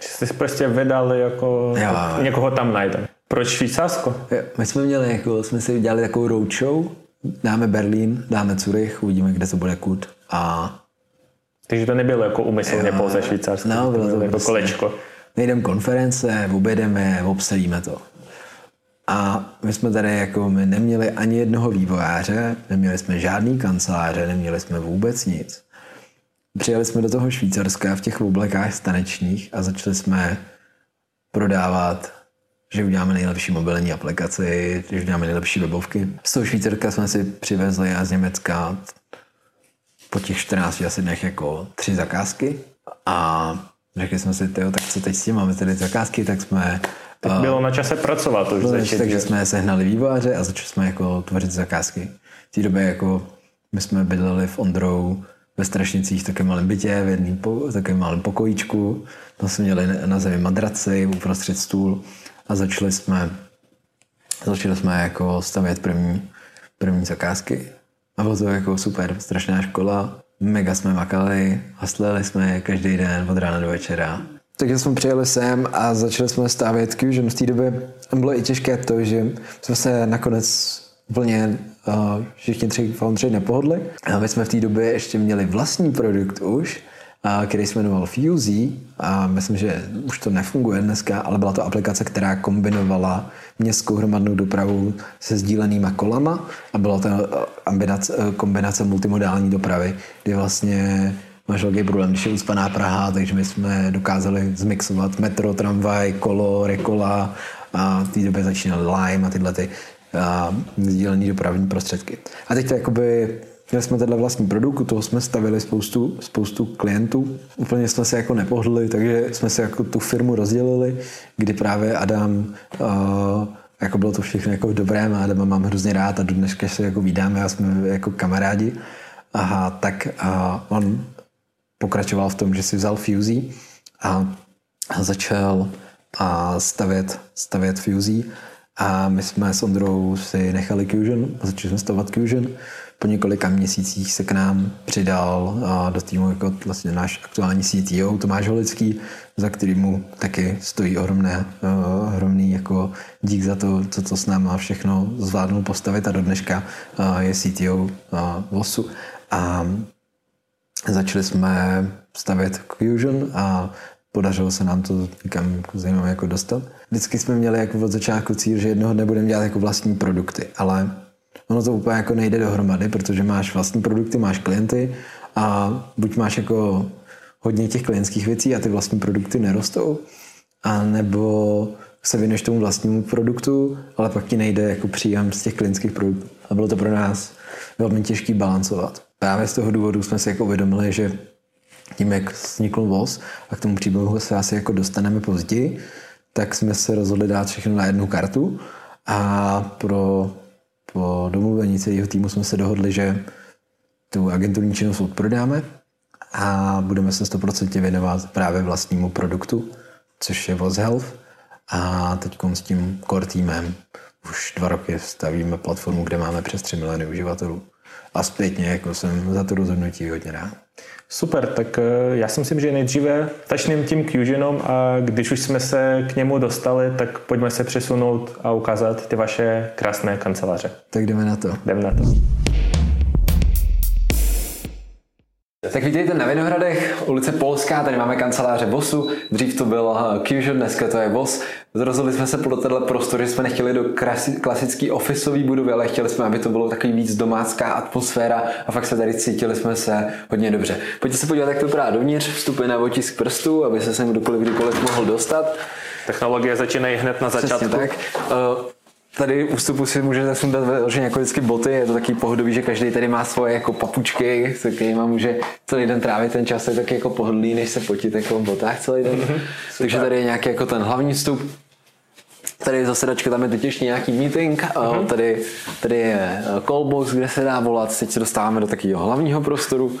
Jste prostě vydali jako jo, někoho tam najde. Proč Švýcarsko? My jsme měli, jako, jsme si udělali takovou roadshow, dáme Berlín, dáme Zurich, uvidíme, kde to bude kud a... Takže to nebylo jako umyslně pouze Švýcarsko, no, bylo to, to jako prostě, kolečko. Nejdeme konference, objedeme, obsadíme to. A my jsme tady jako, my neměli ani jednoho vývojáře, neměli jsme žádný kanceláře, neměli jsme vůbec nic. Přijeli jsme do toho Švýcarska v těch oblekách stanečních a začali jsme prodávat, že uděláme nejlepší mobilní aplikaci, že uděláme nejlepší webovky. Z toho Švýcarska jsme si přivezli a z Německa po těch 14 asi dnech jako tři zakázky a řekli jsme si, tyjo, tak co teď s tím máme tedy zakázky, tak jsme tak bylo na čase pracovat už začít. Takže jsme sehnali vývojáře a začali jsme jako tvořit zakázky. V té době jako my jsme bydleli v Ondrou ve Strašnicích v takovém malém bytě, v jedném po, takovém malém pokojíčku. Tam jsme měli na zemi madraci, uprostřed stůl a začali jsme, začali jsme jako stavět první, první zakázky. A bylo to jako super, strašná škola, mega jsme makali, haslili jsme každý den od rána do večera. Takže jsme přijeli sem a začali jsme stavět Fusion. V té době bylo i těžké to, že jsme se nakonec úplně všichni tři foundři nepohodli. A my jsme v té době ještě měli vlastní produkt už, který se jmenoval Fusey a myslím, že už to nefunguje dneska, ale byla to aplikace, která kombinovala městskou hromadnou dopravu se sdílenýma kolama a byla to kombinace, kombinace multimodální dopravy, kdy vlastně máš velký problém, když je uspaná Praha, takže my jsme dokázali zmixovat metro, tramvaj, kolo, rekola a v té době začínaly Lime a tyhle ty sdílený dopravní prostředky. A teď to jakoby Měli jsme tenhle vlastní produkt, toho jsme stavili spoustu, spoustu klientů. Úplně jsme se jako nepohodli, takže jsme se jako tu firmu rozdělili, kdy právě Adam, uh, jako bylo to všechno jako v dobrém a Adama mám hrozně rád a do dneška se jako vydáme a jsme jako kamarádi. Aha, tak uh, on pokračoval v tom, že si vzal Fusey a, začal a stavět, stavět fuzí. A my jsme s Ondrou si nechali Fusion začali jsme stavovat Fusion. Po několika měsících se k nám přidal do týmu jako vlastně náš aktuální CTO Tomáš Holický, za kterýmu taky stojí ohromné, ohromný jako dík za to, co to s náma všechno zvládnul postavit a do dneška je CTO VOSu. A začali jsme stavět Fusion a podařilo se nám to někam zajímavé jako dostat. Vždycky jsme měli jako od začátku cíl, že jednoho dne budeme dělat jako vlastní produkty, ale ono to úplně jako nejde dohromady, protože máš vlastní produkty, máš klienty a buď máš jako hodně těch klientských věcí a ty vlastní produkty nerostou, a nebo se věnuješ tomu vlastnímu produktu, ale pak ti nejde jako příjem z těch klientských produktů. A bylo to pro nás velmi těžký balancovat. Právě z toho důvodu jsme si jako uvědomili, že tím, jak vznikl VOZ a k tomu příběhu se asi jako dostaneme později, tak jsme se rozhodli dát všechno na jednu kartu a pro, po domluvení celého týmu jsme se dohodli, že tu agenturní činnost odprodáme a budeme se 100% věnovat právě vlastnímu produktu, což je VOZ Health. A teď s tím core týmem už dva roky stavíme platformu, kde máme přes 3 miliony uživatelů. A zpětně jako jsem za to rozhodnutí hodně rád. Super, tak eh, já si myslím, že nejdříve začneme tím Fusionem a když už jsme se k němu dostali, tak pojďme se přesunout a ukázat ty vaše krásné kanceláře. Tak jdeme na to. Jdeme na to. Tak vítejte na Vinohradech, ulice Polská, tady máme kanceláře VOSu, dřív to byl Fusion, dneska to je VOS. Rozhodli jsme se pro tenhle prostor, že jsme nechtěli do klasické ofisové budovy, ale chtěli jsme, aby to bylo takový víc domácká atmosféra a fakt se tady cítili jsme se hodně dobře. Pojďte se podívat, jak to vypadá dovnitř, vstupy na otisk prstů, aby se sem kdokoliv kdykoliv mohl dostat. Technologie začínají hned na začátku. Přesně tak. Tady u vstupu si můžete sundat vyloženě jako vždycky boty, je to taky pohodový, že každý tady má svoje jako papučky, se kterými může celý den trávit ten čas, je taky jako pohodlný, než se potit jako v botách celý den. Mm-hmm, Takže tady je nějaký jako ten hlavní vstup, Tady je zasedačka, tam je teď ještě nějaký meeting, mm-hmm. tady, tady je eh, callbox, kde se dá volat, teď se dostáváme do takového hlavního prostoru,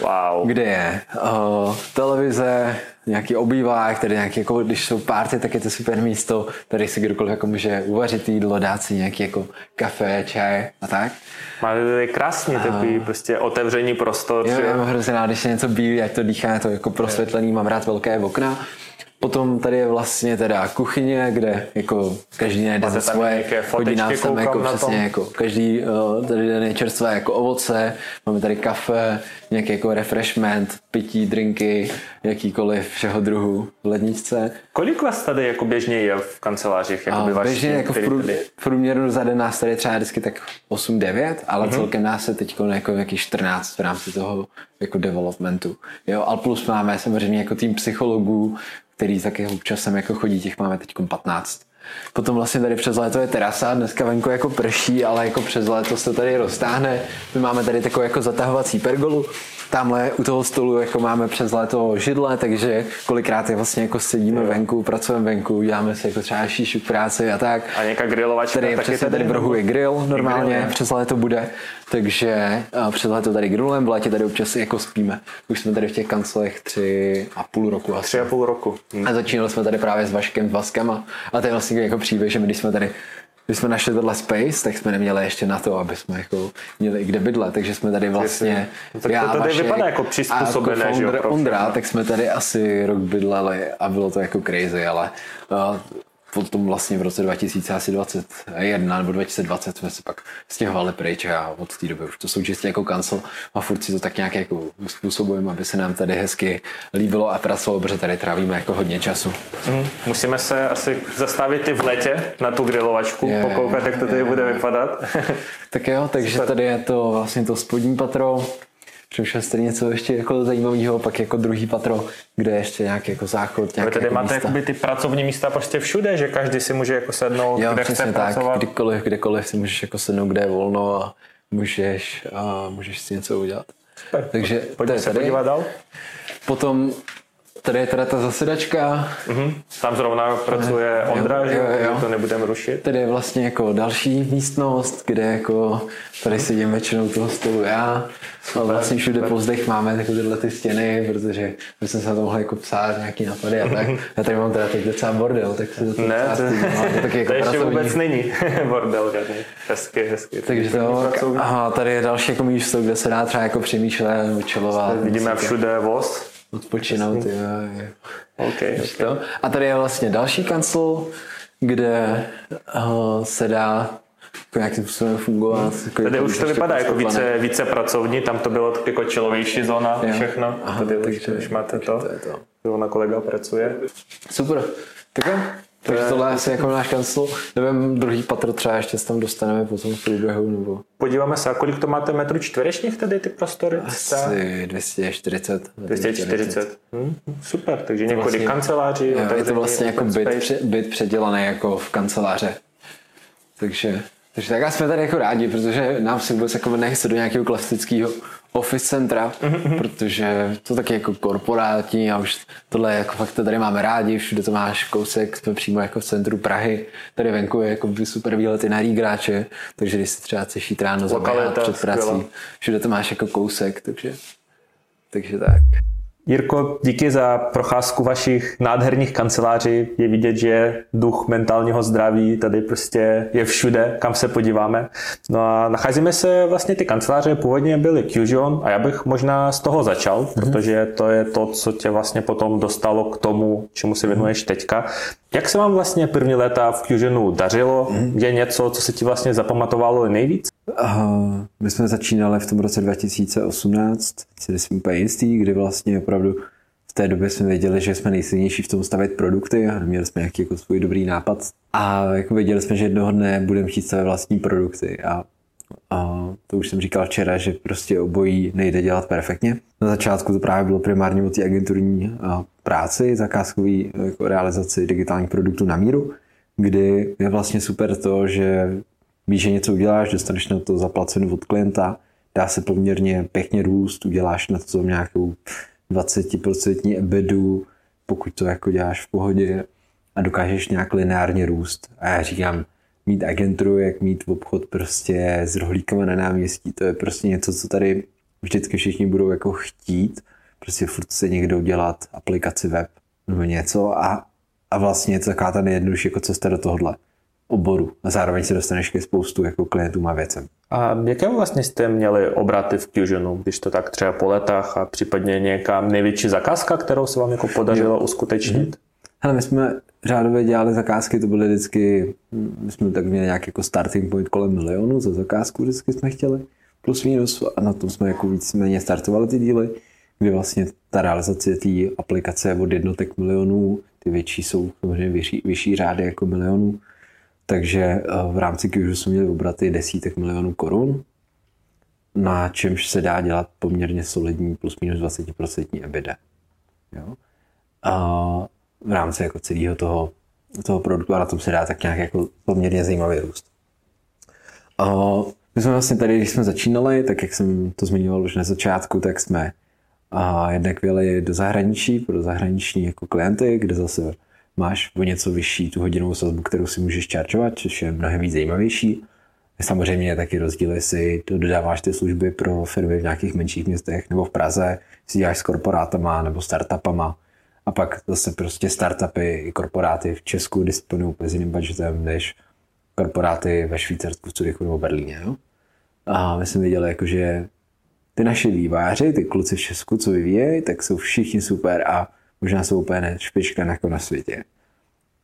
wow. kde je uh, televize, nějaký obývák, tady nějaký, jako, když jsou párty, tak je to super místo, tady si kdokoliv jako může uvařit jídlo, dát si nějaký jako kafe, čaj a tak. Máte tady krásný takový prostě otevření prostor. Jo, já mám hrozně rád, když je něco bílý, ať to dýchá, to jako prosvětlený, mám rád velké okna. Potom tady je vlastně teda kuchyně, kde jako každý najde za svoje, chodí nás tam jako přesně jako každý uh, tady den je čerstvé jako ovoce, máme tady kafe, nějaký jako refreshment, pití, drinky, jakýkoliv všeho druhu v ledničce. Kolik vás tady jako běžně je v kancelářích? Jako a běžně jako v, prů, v průměru za den nás tady třeba vždycky tak 8-9, ale uh-huh. celkem nás je teď jako jaký 14 v rámci toho jako developmentu. Jo, ale plus máme samozřejmě jako tým psychologů, který taky občas sem jako chodí, těch máme teď 15. Potom vlastně tady přes léto je terasa, dneska venku jako prší, ale jako přes léto se tady roztáhne. My máme tady takovou jako zatahovací pergolu, tamhle u toho stolu jako máme přes léto židle, takže kolikrát je vlastně jako sedíme jo. venku, pracujeme venku, děláme si jako třeba šíšu práci a tak. A nějaká grilovačka tady, taky přesně tady v rohu je grill normálně, grill, přes léto bude, takže přes léto tady grillujeme, v létě tady občas jako spíme. Už jsme tady v těch kancelech tři a půl roku asi. Tři a půl roku. Hmm. A začínali jsme tady právě s Vaškem, Vaskem a, a to je vlastně jako příběh, že my když jsme tady když jsme našli tohle space, tak jsme neměli ještě na to, aby jsme jako měli kde bydlet, takže jsme tady vlastně... No, tak to tady Vašek, vypadá jako přizpůsobené, jako že jo? Ondra, tak jsme tady asi rok bydleli a bylo to jako crazy, ale uh, potom vlastně v roce 2021 nebo 2020 jsme se pak stěhovali pryč a od té doby už to jsou čistě jako kancel a furt si to tak nějak jako způsobujeme, aby se nám tady hezky líbilo a pracovalo, protože tady trávíme jako hodně času. Mm, musíme se asi zastavit i v letě na tu grilovačku, je, pokoukat, jak to tady je, bude vypadat. tak jo, takže tady je to vlastně to spodní patro, přemýšlel jste něco ještě jako zajímavého, pak jako druhý patro, kde je ještě nějaký jako záchod. Nějaké tady jako máte místa. ty pracovní místa prostě všude, že každý si může jako sednout, jo, kde chce tak, pracovat. Kdykoliv, kdekoliv si můžeš jako sednout, kde je volno a můžeš, a můžeš si něco udělat. Super. Takže Pojďme se podívat dál. Potom Tady je teda ta zasedačka. Mm-hmm. Tam zrovna pracuje Ondra, jo, že jo, jo. to nebudeme rušit. Tady je vlastně jako další místnost, kde jako tady sedím většinou toho stolu já. A vlastně všude po zdech máme tyhle ty stěny, protože my jsme se na to mohli jako psát nějaký napady a tak. Já tady mám teda teď docela bordel, tak se to Ne, to, to, taky jako to ještě pracovní. vůbec není bordel žádný. Hezky, hezky. Takže to, aha, tady je další jako místo, kde se dá třeba jako přemýšlet, vyčelovat. Vidíme všude voz odpočinout. Jo, jo. Okay, okay. A tady je vlastně další kancel, kde uh, se dá jako nějakým způsobem fungovat. Jako tady už to vypadá jako více, více pracovní, tam to bylo jako čilovější zóna, jo. všechno. Aha, tady už, už máte to. to, je to. na kolega pracuje. Super. Tak takže tohle je asi jako náš kancel. Nevím, druhý patro třeba ještě se tam dostaneme potom v průběhu. Nebo... Podíváme se, a kolik to máte metrů čtverečních tady ty prostory? Asi 240. 240. Hmm, super, takže několik vlastně, kanceláří. Jo, je to vlastně jako byt, pře, byt předělaný jako v kanceláře. Takže, takže tak jsme tady jako rádi, protože nám se vůbec jako nechce do nějakého klasického office centra, mm-hmm. protože to taky jako korporátní a už tohle jako fakt to tady máme rádi, všude to máš kousek, jsme přímo jako v centru Prahy, tady venku je jako super výlety na Rígráče, takže když si třeba chceš jít ráno zaběhat před prací, všude to máš jako kousek, takže, takže tak. Jirko, díky za procházku vašich nádherných kanceláří. Je vidět, že duch mentálního zdraví tady prostě je všude, kam se podíváme. No a nacházíme se vlastně ty kanceláře, původně byly Fusion a já bych možná z toho začal, mm-hmm. protože to je to, co tě vlastně potom dostalo k tomu, čemu se věnuješ teďka. Jak se vám vlastně první léta v Fusionu dařilo? Mm-hmm. Je něco, co se ti vlastně zapamatovalo nejvíc? Uh, my jsme začínali v tom roce 2018, si jsem úplně jistý, kdy vlastně opravdu v té době jsme věděli, že jsme nejsilnější v tom stavět produkty a měli jsme nějaký jako svůj dobrý nápad. A jako věděli jsme, že jednoho dne budeme chtít stavět vlastní produkty a a to už jsem říkal včera, že prostě obojí nejde dělat perfektně. Na začátku to právě bylo primárně o té agenturní práci, zakázkový jako realizaci digitálních produktů na míru, kdy je vlastně super to, že víš, že něco uděláš, dostaneš na to zaplaceno od klienta, dá se poměrně pěkně růst, uděláš na to nějakou 20% ebedu, pokud to jako děláš v pohodě a dokážeš nějak lineárně růst. A já říkám, mít agenturu, jak mít obchod prostě s rohlíkama na náměstí, to je prostě něco, co tady vždycky všichni budou jako chtít, prostě furt se někdo dělat aplikaci web nebo něco a, a vlastně je to taková ta nejjednodušší jako cesta do tohohle oboru a zároveň se dostaneš ke spoustu jako klientům a věcem. A jaké vlastně jste měli obraty v Fusionu, když to tak třeba po letech a případně nějaká největší zakázka, kterou se vám jako podařilo uskutečnit? Mm-hmm. Hele, my jsme řádově dělali zakázky, to byly vždycky, my jsme tak měli nějak jako starting point kolem milionu za zakázku, vždycky jsme chtěli, plus minus, a na tom jsme jako víceméně startovali ty díly, kdy vlastně ta realizace té aplikace od jednotek milionů, ty větší jsou samozřejmě vyšší, vyšší řády jako milionů, takže eh, v rámci Kyužu jsme měli obraty desítek milionů korun, na čemž se dá dělat poměrně solidní plus minus 20% EBITDA. Jo? A v rámci jako celého toho, toho produktu a na tom se dá tak nějak jako poměrně zajímavý růst. A my jsme vlastně tady, když jsme začínali, tak jak jsem to zmiňoval už na začátku, tak jsme a jednak vyjeli do zahraničí, pro zahraniční jako klienty, kde zase máš o něco vyšší tu hodinovou sazbu, kterou si můžeš čarčovat, což je mnohem víc zajímavější. Samozřejmě je taky rozdíl, jestli to dodáváš ty služby pro firmy v nějakých menších městech nebo v Praze, si děláš s korporátama nebo startupama. A pak zase prostě startupy i korporáty v Česku disponují úplně jiným budgetem než korporáty ve Švýcarsku, Curychu nebo Berlíně. Jo? A my jsme viděli, jako, že ty naše výváři, ty kluci v Česku, co vyvíjejí, tak jsou všichni super a možná jsou úplně špička jako na světě.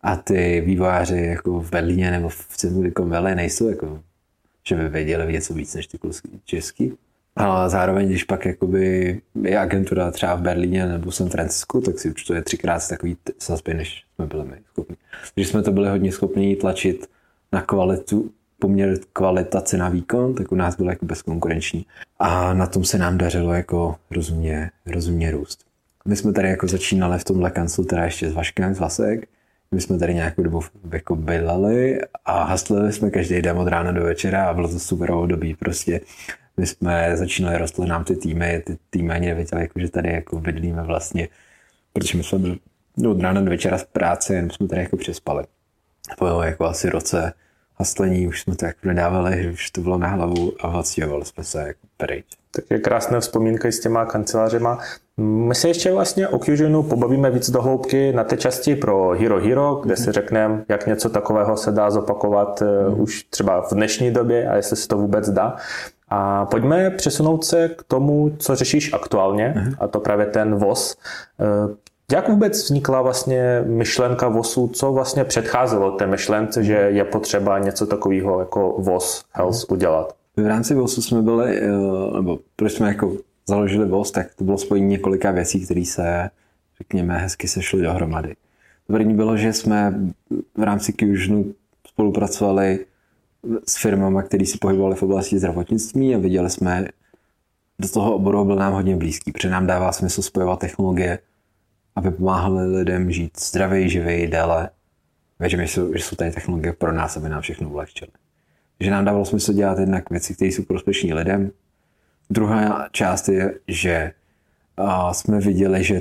A ty vývojáři jako v Berlíně nebo v Silicon Valley nejsou jako, že by věděli něco víc než ty kluci český. A zároveň, když pak jakoby je agentura třeba v Berlíně nebo San Francisco, tak si účtuje třikrát takový sazby, než jsme byli my schopni. Takže jsme to byli hodně schopni tlačit na kvalitu, poměr kvalita cena výkon, tak u nás bylo jako bezkonkurenční. A na tom se nám dařilo jako rozumně, rozumně růst. My jsme tady jako začínali v tomhle kanclu, teda ještě s Vaškem z Vlasek. My jsme tady nějakou dobu jako bydleli a haslili jsme každý den od rána do večera a bylo to super období. Prostě my jsme začínali, rostly nám ty týmy, ty týmy ani nevěděli, jako, že tady jako bydlíme vlastně protože my jsme byli od rána do večera z práce, jenom jsme tady jako přespali. Po jako asi roce haslení už jsme to jako nedávali, že už to bylo na hlavu a odstěhovali jsme se jako pryč. Tak je krásná vzpomínka s těma kancelářema. My se ještě vlastně o Fusionu pobavíme víc do hloubky na té části pro Hero Hero, kde si řekneme, jak něco takového se dá zopakovat mm. už třeba v dnešní době a jestli se to vůbec dá. A pojďme přesunout se k tomu, co řešíš aktuálně, mm. a to právě ten VOS. Eh, jak vůbec vznikla vlastně myšlenka VOSu, co vlastně předcházelo té myšlence, že je potřeba něco takového jako VOS Health udělat? V rámci VOSu jsme byli, eh, nebo proč jsme jako založili VOS, tak to bylo spojení několika věcí, které se, řekněme, hezky sešly dohromady. První bylo, že jsme v rámci Fusionu spolupracovali s firmami, které si pohybovali v oblasti zdravotnictví a viděli jsme, do toho oboru byl nám hodně blízký, protože nám dává smysl spojovat technologie, aby pomáhali lidem žít zdravěji, živěji, déle. Věřím, že jsou, že jsou tady technologie pro nás, aby nám všechno ulehčily že nám dávalo smysl dělat jednak věci, které jsou prospěšní lidem. Druhá část je, že jsme viděli, že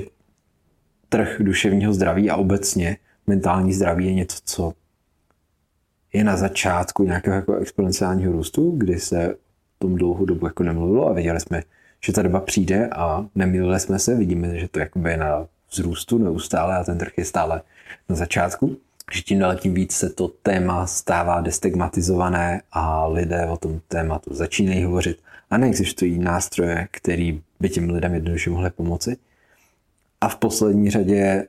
trh duševního zdraví a obecně mentální zdraví je něco, co je na začátku nějakého jako exponenciálního růstu, kdy se tom dlouhou dobu jako nemluvilo a viděli jsme, že ta doba přijde a nemýlili jsme se, vidíme, že to je na vzrůstu neustále a ten trh je stále na začátku že tím dál tím víc se to téma stává destigmatizované a lidé o tom tématu začínají hovořit a neexistují nástroje, které by těm lidem jednoduše mohly pomoci. A v poslední řadě,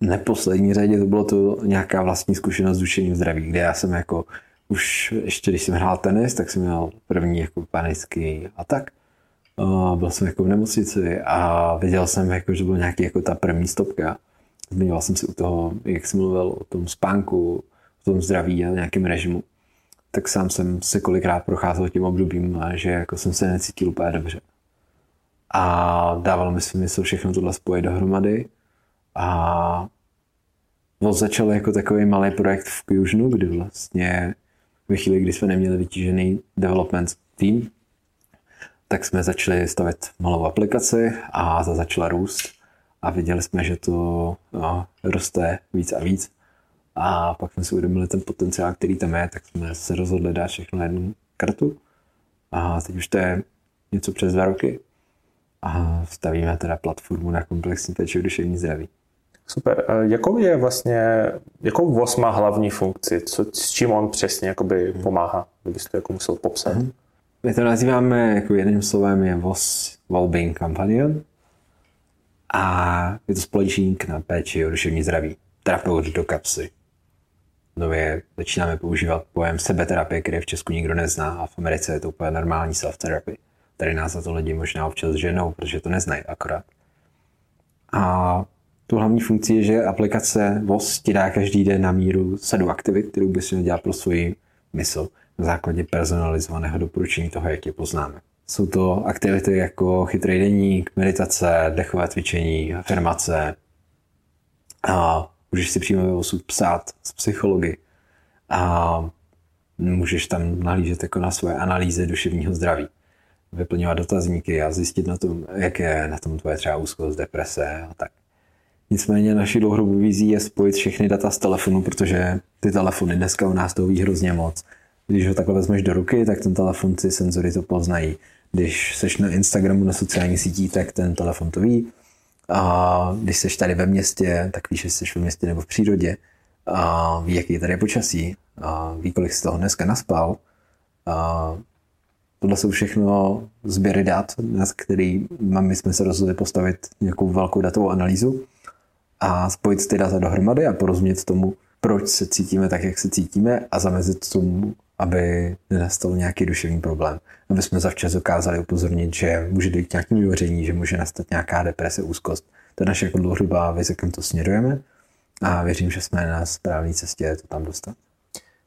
neposlední řadě, to bylo to nějaká vlastní zkušenost s duševním zdraví, kde já jsem jako už ještě když jsem hrál tenis, tak jsem měl první jako panický atak. Byl jsem jako v nemocnici a viděl jsem, jako, že byl nějaký jako ta první stopka Zmiňoval jsem si u toho, jak jsem mluvil o tom spánku, o tom zdraví a nějakém režimu. Tak sám jsem se kolikrát procházel tím obdobím, že jako jsem se necítil úplně dobře. A dávalo mi smysl všechno tohle spojit dohromady. A Voz začal jako takový malý projekt v Fusionu, kdy vlastně ve chvíli, kdy jsme neměli vytížený development tým, tak jsme začali stavit malou aplikaci a ta začala růst a viděli jsme, že to no, roste víc a víc. A pak jsme si uvědomili ten potenciál, který tam je, tak jsme se rozhodli dát všechno na jednu kartu. A teď už to je něco přes dva roky. A stavíme teda platformu na komplexní péči duševní zdraví. Super. Jakou je vlastně, jakou VOS má hlavní funkci? Co, s čím on přesně jakoby hmm. pomáhá? Kdybyste to jako musel popsat. Hmm. My to nazýváme jako jedním slovem je VOS Wellbeing Companion a je to společník na péči o duševní zdraví. Terapeut do kapsy. Nově začínáme používat pojem sebeterapie, který v Česku nikdo nezná a v Americe je to úplně normální self-therapy. Tady nás za to lidi možná občas ženou, protože to neznají akorát. A tu hlavní funkci je, že aplikace VOS ti dá každý den na míru sadu aktivit, kterou bys měl dělat pro svůj mysl na základě personalizovaného doporučení toho, jak je poznáme. Jsou to aktivity jako chytrý deník, meditace, dechové cvičení, afirmace. A můžeš si přímo ve psát z psychologi. A můžeš tam nahlížet jako na svoje analýzy duševního zdraví. Vyplňovat dotazníky a zjistit na tom, jak je na tom tvoje třeba úzkost, deprese a tak. Nicméně naší dlouhodobou vizí je spojit všechny data z telefonu, protože ty telefony dneska u nás toho ví hrozně moc. Když ho takhle vezmeš do ruky, tak ten telefon ty senzory to poznají. Když seš na Instagramu, na sociálních sítích, tak ten telefon to ví. A když seš tady ve městě, tak víš, jestli jsi ve městě nebo v přírodě. A ví, jaký tady je počasí. A ví, kolik z toho dneska naspal. A tohle jsou všechno sběry dat, na který my jsme se rozhodli postavit nějakou velkou datovou analýzu a spojit ty data dohromady a porozumět tomu, proč se cítíme tak, jak se cítíme a zamezit tomu, aby nenastal nějaký duševní problém. Aby jsme zavčas dokázali upozornit, že může dojít k nějakým vyhoření, že může nastat nějaká deprese, úzkost. To je naše jako dlouhodobá věc, kam to směrujeme a věřím, že jsme na správné cestě to tam dostat.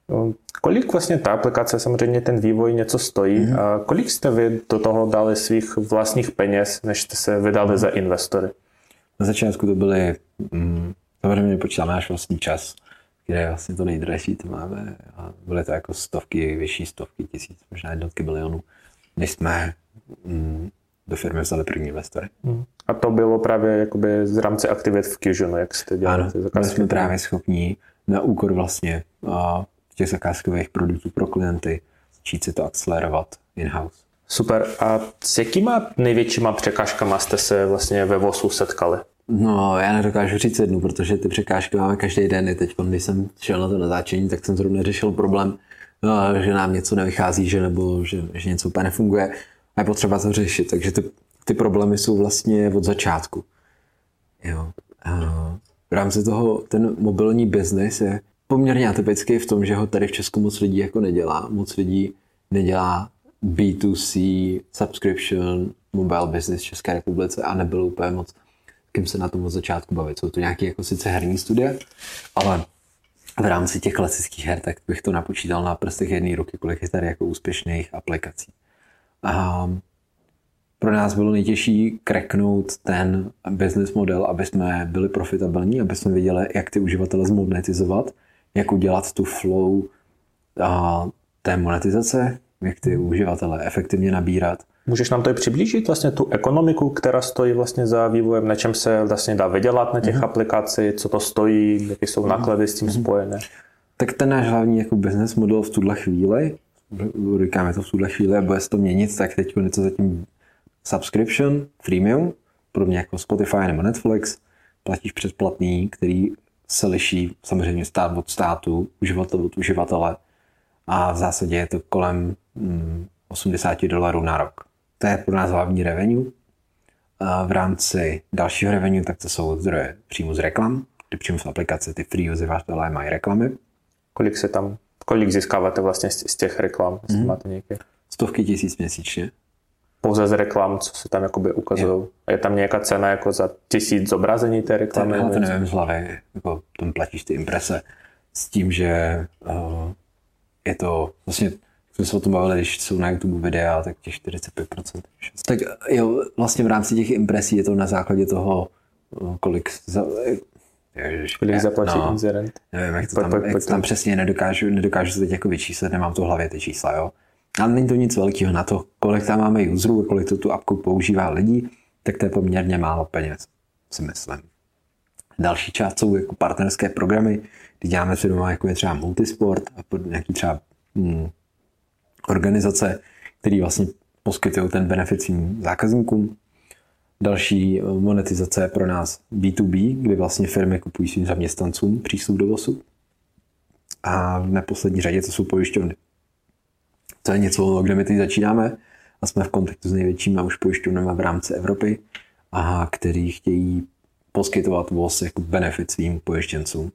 No, kolik vlastně ta aplikace, samozřejmě ten vývoj něco stojí, mm-hmm. a kolik jste vy do toho dali svých vlastních peněz, než jste se vydali mm-hmm. za investory? Na začátku to byly, mm, samozřejmě počítáme náš vlastní čas, kde vlastně to nejdražší to máme. A byly to jako stovky, vyšší stovky tisíc, možná jednotky bilionů, než jsme mm, do firmy vzali první investory. Hmm. A to bylo právě jakoby z rámce aktivit v Fusionu, jak jste dělali ano, ty zakázky? jsme právě schopni na úkor vlastně a těch zakázkových produktů pro klienty začít si to akcelerovat in-house. Super. A s jakýma největšíma překážkama jste se vlastně ve VOSu setkali? No, já nedokážu říct jednu, protože ty překážky máme každý den. I teď, když jsem šel na to natáčení, tak jsem zrovna řešil problém, no, že nám něco nevychází, že nebo že, že něco úplně nefunguje a je potřeba to řešit. Takže ty, ty problémy jsou vlastně od začátku. Jo. A v rámci toho ten mobilní biznis je poměrně atypický v tom, že ho tady v Česku moc lidí jako nedělá. Moc lidí nedělá B2C subscription mobile business v České republice a nebylo úplně moc kým se na tom od začátku bavit. Jsou to nějaké jako sice herní studie, ale v rámci těch klasických her, tak bych to napočítal na prstech jedné ruky, kolik je tady jako úspěšných aplikací. A pro nás bylo nejtěžší kreknout ten business model, aby jsme byli profitabilní, aby jsme viděli, jak ty uživatele zmonetizovat, jak udělat tu flow a, té monetizace, jak ty uživatele efektivně nabírat Můžeš nám to i přiblížit, vlastně tu ekonomiku, která stojí vlastně za vývojem, na čem se vlastně dá vydělat na těch mm-hmm. aplikacích, co to stojí, jaké jsou mhm. náklady s tím mm-hmm. spojené? Tak ten náš hlavní jako business model v tuhle chvíli, říkáme to v tuhle chvíli a bude se to měnit, tak teď je to zatím subscription, freemium, podobně jako Spotify nebo Netflix, platíš předplatný, který se liší samozřejmě stát od státu, uživatel od uživatele a v zásadě je to kolem 80 mm, dolarů na rok. To je pro nás hlavní revenue. A v rámci dalšího revenue, tak to jsou zdroje přímo z reklam, kdy přímo v aplikaci ty free uživatelé mají reklamy. Kolik se tam, kolik získáváte vlastně z těch reklam? Mm. Máte nějaké? Stovky tisíc měsíčně. Pouze z reklam, co se tam jakoby ukazují. A je tam nějaká cena jako za tisíc zobrazení té reklamy? Tak, to nevím z hlavy, jako tam platíš ty imprese s tím, že uh, je to vlastně jsme se o tom bavili, když jsou na YouTube videa, tak těch 45%. Tak jo, vlastně v rámci těch impresí je to na základě toho, kolik za, Ježiš, kolik ne, zaplatí no, inzerent. Nevím, jak to tam, pojď, jak pojď, tam přesně nedokážu, nedokážu se teď jako vyčíslet, nemám to v hlavě ty čísla, jo. Ale není to nic velkého na to, kolik tam máme userů, kolik to tu apku používá lidí, tak to je poměrně málo peněz, si myslím. Další část jsou jako partnerské programy, kdy děláme firma jako je třeba Multisport a nějaký třeba hmm, organizace, které vlastně poskytují ten benefit svým zákazníkům. Další eh, monetizace je pro nás B2B, kdy vlastně firmy kupují svým zaměstnancům přístup do VOSu. A v neposlední řadě to jsou pojišťovny. To je něco, kde my teď začínáme a jsme v kontaktu s největšími už pojišťovnami v rámci Evropy, a který chtějí poskytovat VOS jako benefit svým pojištěncům.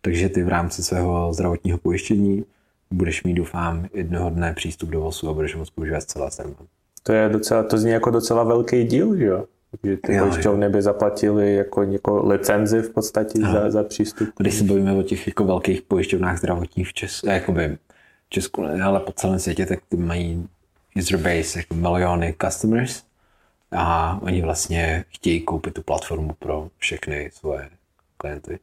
Takže ty v rámci svého zdravotního pojištění budeš mít, doufám, jednoho dne přístup do VOSu a budeš moct používat celá zdarma. To je docela, to zní jako docela velký díl, že jo? Že ty pojišťovny by zaplatili jako, jako licenzi v podstatě za, za přístup. Když se bavíme o těch jako velkých pojišťovnách zdravotních v Česku, jakoby v Česku ale po celém světě, tak ty mají user base jako miliony customers a oni vlastně chtějí koupit tu platformu pro všechny svoje klienty.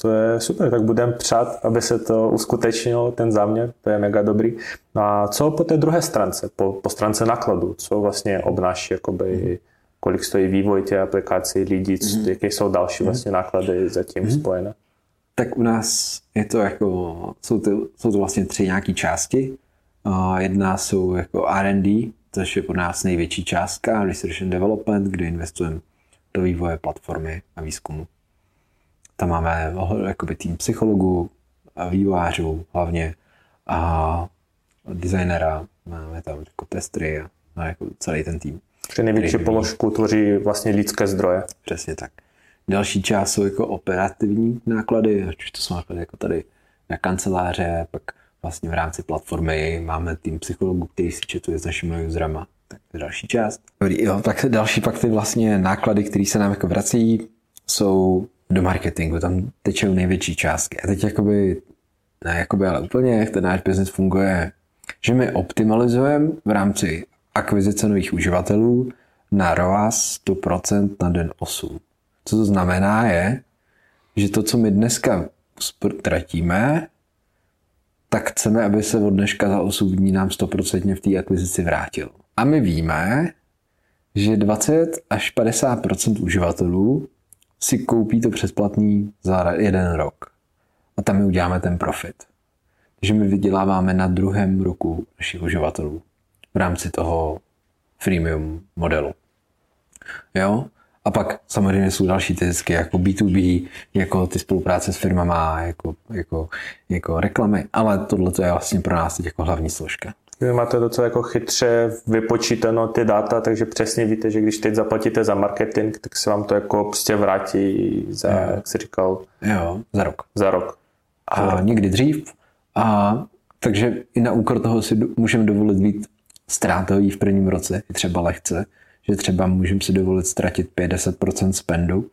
To je super, tak budeme přát, aby se to uskutečnilo, ten záměr, to je mega dobrý. A co po té druhé stránce, po, po stránce nákladu, co vlastně obnáší, jakoby, kolik stojí vývoj té aplikací lidí, mm. jaké jsou další vlastně náklady zatím mm. spojené? Tak u nás je to jako, jsou to, jsou to vlastně tři nějaké části. Jedna jsou jako R&D, což je pro nás největší částka, Research and Development, kde investujeme do vývoje platformy a výzkumu. Tam máme jakoby tým psychologů, a vývojářů hlavně a designera, máme tam jako testry a no, jako celý ten tým. Při největší položku tvoří vlastně lidské zdroje. Přesně tak. Další část jsou jako operativní náklady, ať už to jsou náklady jako tady na kanceláře, pak vlastně v rámci platformy máme tým psychologů, který si četuje s našimi userama. Tak to je další část. Dobrý, jo, tak další pak ty vlastně náklady, které se nám jako vrací, jsou do marketingu, tam tečou největší částky. A teď jakoby, ne jakoby, ale úplně, jak ten náš biznis funguje, že my optimalizujeme v rámci akvizice nových uživatelů na ROAS 100% na den 8. Co to znamená je, že to, co my dneska tratíme, tak chceme, aby se od dneška za 8 dní nám 100% v té akvizici vrátil. A my víme, že 20 až 50% uživatelů si koupí to předplatný za jeden rok. A tam my uděláme ten profit. Takže my vyděláváme na druhém roku našich uživatelů v rámci toho freemium modelu. Jo? A pak samozřejmě jsou další ty zisky, jako B2B, jako ty spolupráce s firmama, jako, jako, jako reklamy, ale tohle je vlastně pro nás teď jako hlavní složka. Vy máte docela jako chytře vypočítano ty data, takže přesně víte, že když teď zaplatíte za marketing, tak se vám to jako prostě vrátí za, jo. jak jsi říkal? Jo, za rok. Za rok. A za rok. někdy dřív. A takže i na úkor toho si můžeme dovolit být ztrátový v prvním roce, i třeba lehce, že třeba můžeme si dovolit ztratit 50% spendu,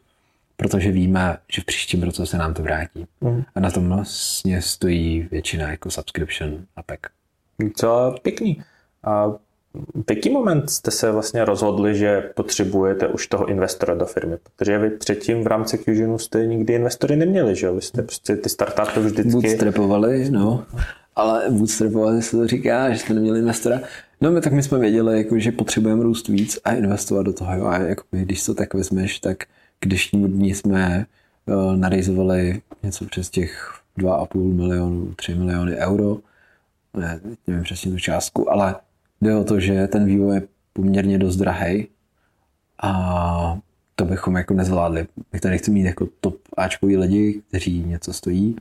protože víme, že v příštím roce se nám to vrátí. Mm. A na tom vlastně stojí většina jako subscription a pack. Docela pěkný. A v jaký moment jste se vlastně rozhodli, že potřebujete už toho investora do firmy? Protože vy předtím v rámci Fusionu jste nikdy investory neměli, že jo? Vy jste prostě ty startupy vždycky... Bootstrapovali, no. Ale bootstrapovali se to říká, že jsme neměli investora. No my tak my jsme věděli, jako, že potřebujeme růst víc a investovat do toho. Jo? A jako, když to tak vezmeš, tak k dnešnímu dní jsme uh, něco přes těch 2,5 milionu, 3 miliony euro. Ne, nevím přesně tu částku, ale jde o to, že ten vývoj je poměrně dost drahý a to bychom jako nezvládli. My tady chceme mít jako top Ačkový lidi, kteří něco stojí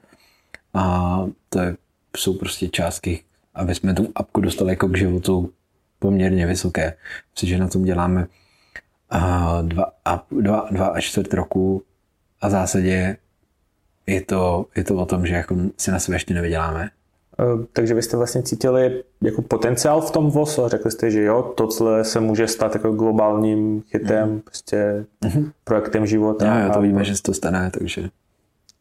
a to je, jsou prostě částky, aby jsme tu apku dostali jako k životu poměrně vysoké. Myslím, že na tom děláme dva, a, dva, dva a čtvrt roku a v zásadě je to, je to o tom, že jako si na sebe ještě nevyděláme. E, takže vy jste vlastně cítili jako potenciál v tom VOS a řekli jste, že jo, tohle se může stát jako globálním hitem, mm. prostě mm-hmm. projektem života. Jo, jo, to víme, že se to stane, takže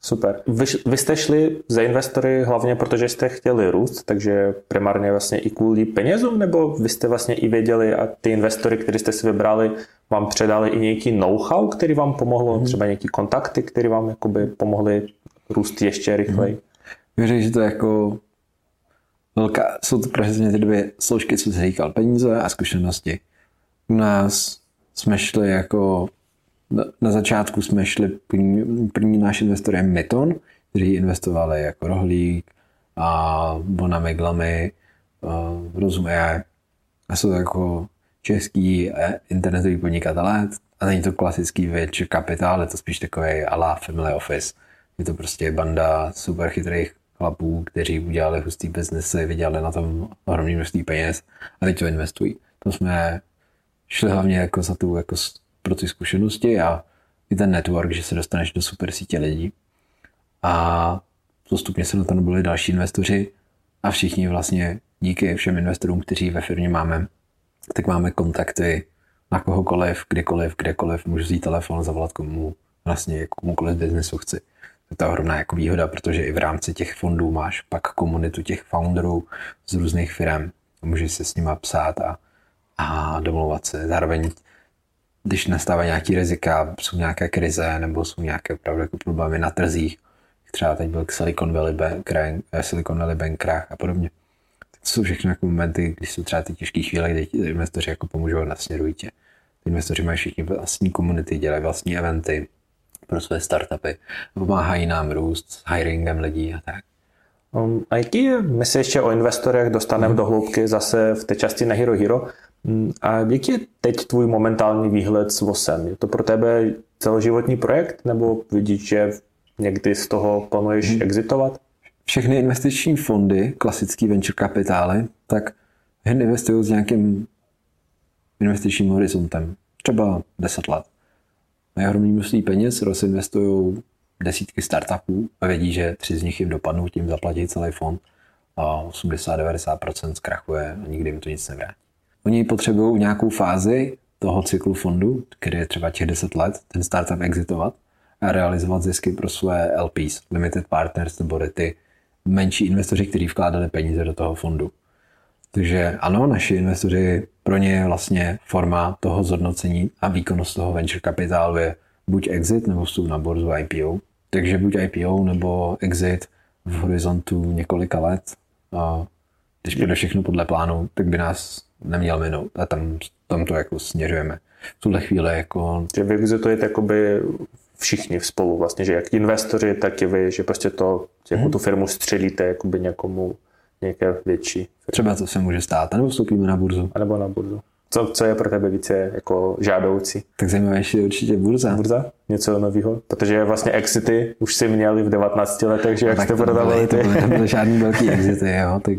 Super. Vy, vy jste šli za investory hlavně protože jste chtěli růst, takže primárně vlastně i kvůli penězům, nebo vy jste vlastně i věděli a ty investory, které jste si vybrali, vám předali i nějaký know-how, který vám pomohlo, hmm. třeba nějaký kontakty, které vám jakoby pomohly růst ještě rychleji? Hmm. Věřím, že to je jako velká, jsou to přesně ty dvě složky, co jsi říkal, peníze a zkušenosti. U nás jsme šli jako na, začátku jsme šli, první, první náš investor je Myton, kteří investovali jako Rohlík a Bona Meglamy, uh, Rozum AI. A jsou to jako český eh, internetový podnikatelé. A není to klasický venture capital, je to spíš takový ala family office. Je to prostě banda super chytrých chlapů, kteří udělali hustý biznesy, vydělali na tom ohromný množství peněz a teď to investují. To jsme šli hlavně jako za tu jako pro ty zkušenosti a i ten network, že se dostaneš do super sítě lidí. A postupně se na to byli další investoři a všichni vlastně díky všem investorům, kteří ve firmě máme, tak máme kontakty na kohokoliv, kdykoliv, kdekoliv, můžu vzít telefon, zavolat komu, vlastně komukoliv biznesu chci. To je ta ohromná jako výhoda, protože i v rámci těch fondů máš pak komunitu těch founderů z různých firm. Můžeš se s nima psát a, a domlouvat se. Zároveň když nastávají nějaký rizika, jsou nějaké krize nebo jsou nějaké opravdu jako problémy na trzích, třeba teď byl Silicon Valley Bank, eh, Silicon Valley Bank a podobně. To jsou všechno jako momenty, když jsou třeba ty těžké chvíle, kdy investoři jako pomůžou nasměrují tě. Investoři mají všichni vlastní komunity, dělají vlastní eventy pro své startupy, pomáhají nám růst s hiringem lidí a tak. Um, a jaký, my se ještě o investorech dostaneme mm. do hloubky zase v té části na Hero Hero, Mm, a jaký je teď tvůj momentální výhled s VOSem? Je to pro tebe celoživotní projekt, nebo vidíš, že někdy z toho plánuješ hmm. exitovat? Všechny investiční fondy, klasický venture kapitály, tak jen investují s nějakým investičním horizontem. Třeba 10 let. Mají ohromný množství peněz, rozinvestují desítky startupů a vědí, že tři z nich jim dopadnou, tím zaplatí celý fond a 80-90% zkrachuje a nikdy jim to nic nevrátí. Oni potřebují nějakou fázi toho cyklu fondu, který je třeba těch 10 let, ten startup exitovat a realizovat zisky pro své LPs, limited partners, nebo ty menší investoři, kteří vkládali peníze do toho fondu. Takže ano, naši investoři, pro ně je vlastně forma toho zhodnocení a výkonnost toho venture kapitálu je buď exit nebo vstup na borzu IPO. Takže buď IPO nebo exit v horizontu několika let. A když bude všechno podle plánu, tak by nás neměl minout a tam, tam to jako směřujeme. v tuhle chvíli jako... Že vy vizitujete jakoby všichni spolu vlastně, že jak investoři, tak i vy, že prostě to, jako hmm. tu firmu střelíte jakoby někomu nějaké větší. Firmy. Třeba to se může stát, nebo vstoupíme na burzu. A nebo na burzu. Co, co je pro tebe více jako žádoucí? Tak zajímavější je určitě burza. Burza? Něco nového? Protože vlastně exity už si měli v 19 letech, že no jak jste prodávali ty? To byly, to byly žádný velký exity, jo. Tak,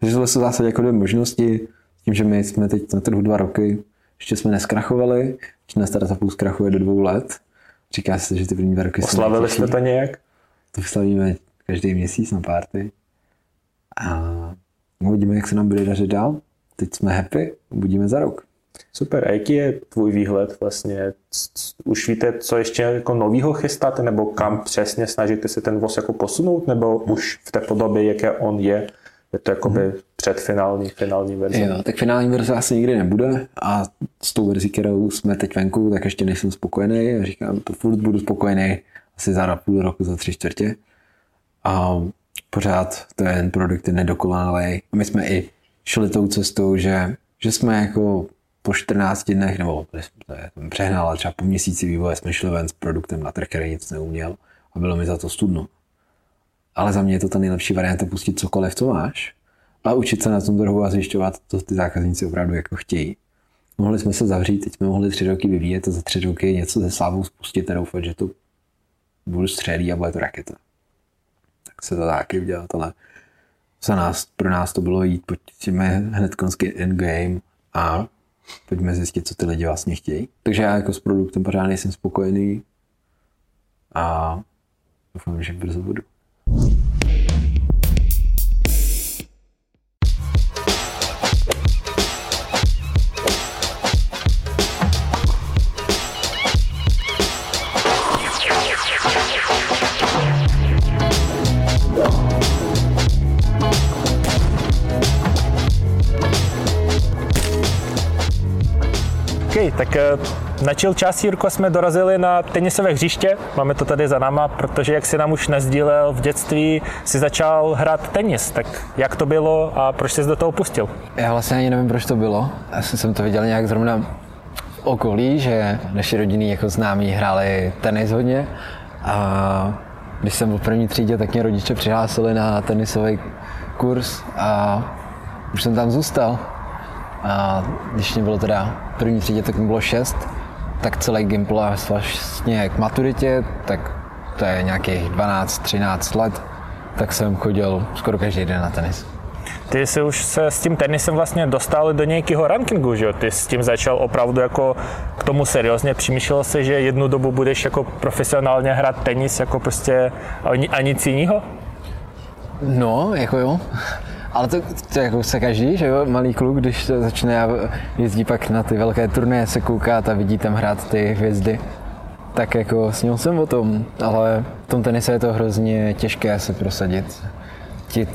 takže to jsou zase jako dvě možnosti. Tím, že my jsme teď na trhu dva roky, ještě jsme neskrachovali, na startupu zkrachuje do dvou let. Říká se, že ty první dva roky Oslavili jste to nějak? To slavíme každý měsíc na párty. A uvidíme, jak se nám bude dařit dál. Teď jsme happy, uvidíme za rok. Super. A jaký je tvůj výhled vlastně? Už víte, co ještě jako novýho chystáte, nebo kam přesně snažíte se ten voz jako posunout, nebo už v té podobě, jaké on je, je to jakoby hmm. předfinální, finální verze? Jo, tak finální verze asi nikdy nebude a s tou verzí, kterou jsme teď venku, tak ještě nejsem spokojený. Říkám, to furt budu spokojený asi za půl roku, za tři čtvrtě. A pořád ten produkt je nedokonalý. My jsme i šli tou cestou, že, že jsme jako po 14 dnech, nebo přehnal, ale třeba po měsíci vývoje jsme šli ven s produktem na trh, který nic neuměl a bylo mi za to studno. Ale za mě je to ta nejlepší varianta pustit cokoliv, co máš a učit se na tom trhu a zjišťovat, co ty zákazníci opravdu jako chtějí. Mohli jsme se zavřít, teď jsme mohli tři roky vyvíjet a za tři roky něco ze slávou spustit a doufat, že to budu střelí a bude to raketa. Se to taky udělat, ale za nás, pro nás to bylo jít, pojďme hned konský endgame a pojďme zjistit, co ty lidi vlastně chtějí. Takže já jako s produktem pořád nejsem spokojený a doufám, že brzo budu. Tak eh, na chill část, Jirko, jsme dorazili na tenisové hřiště. Máme to tady za náma, protože jak si nám už nezdílel v dětství, si začal hrát tenis. Tak jak to bylo a proč jsi do toho pustil? Já vlastně ani nevím, proč to bylo. Já jsem to viděl nějak zrovna okolí, že naši rodiny jako známí hráli tenis hodně. A když jsem byl v první třídě, tak mě rodiče přihlásili na tenisový kurz a už jsem tam zůstal. A když mě bylo teda první třídě, tak mi bylo šest, tak celý Gimpel vlastně k maturitě, tak to je nějakých 12-13 let, tak jsem chodil skoro každý den na tenis. Ty jsi už se s tím tenisem vlastně dostal do nějakého rankingu, že jo? Ty s tím začal opravdu jako k tomu seriózně, přemýšlel si, že jednu dobu budeš jako profesionálně hrát tenis jako prostě a nic jiného? No, jako jo. Ale to, to jako se každý, že jo, malý kluk, když to začne a jezdí pak na ty velké turné, se kouká a vidí tam hrát ty hvězdy, tak jako snil jsem o tom, ale v tom tenise je to hrozně těžké se prosadit.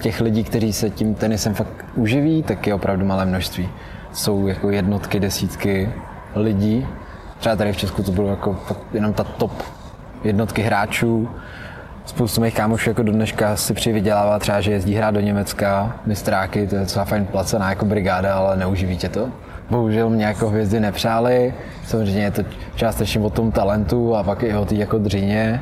Těch lidí, kteří se tím tenisem fakt uživí, tak je opravdu malé množství. Jsou jako jednotky, desítky lidí. Třeba tady v Česku to bylo jako jenom ta top jednotky hráčů, spoustu mých kámošů jako do dneška si přivydělává třeba, že jezdí hrát do Německa, mistráky, to je docela fajn placená jako brigáda, ale neuživí tě to. Bohužel mě jako hvězdy nepřáli, samozřejmě je to částečně o tom talentu a pak i o té jako dřině,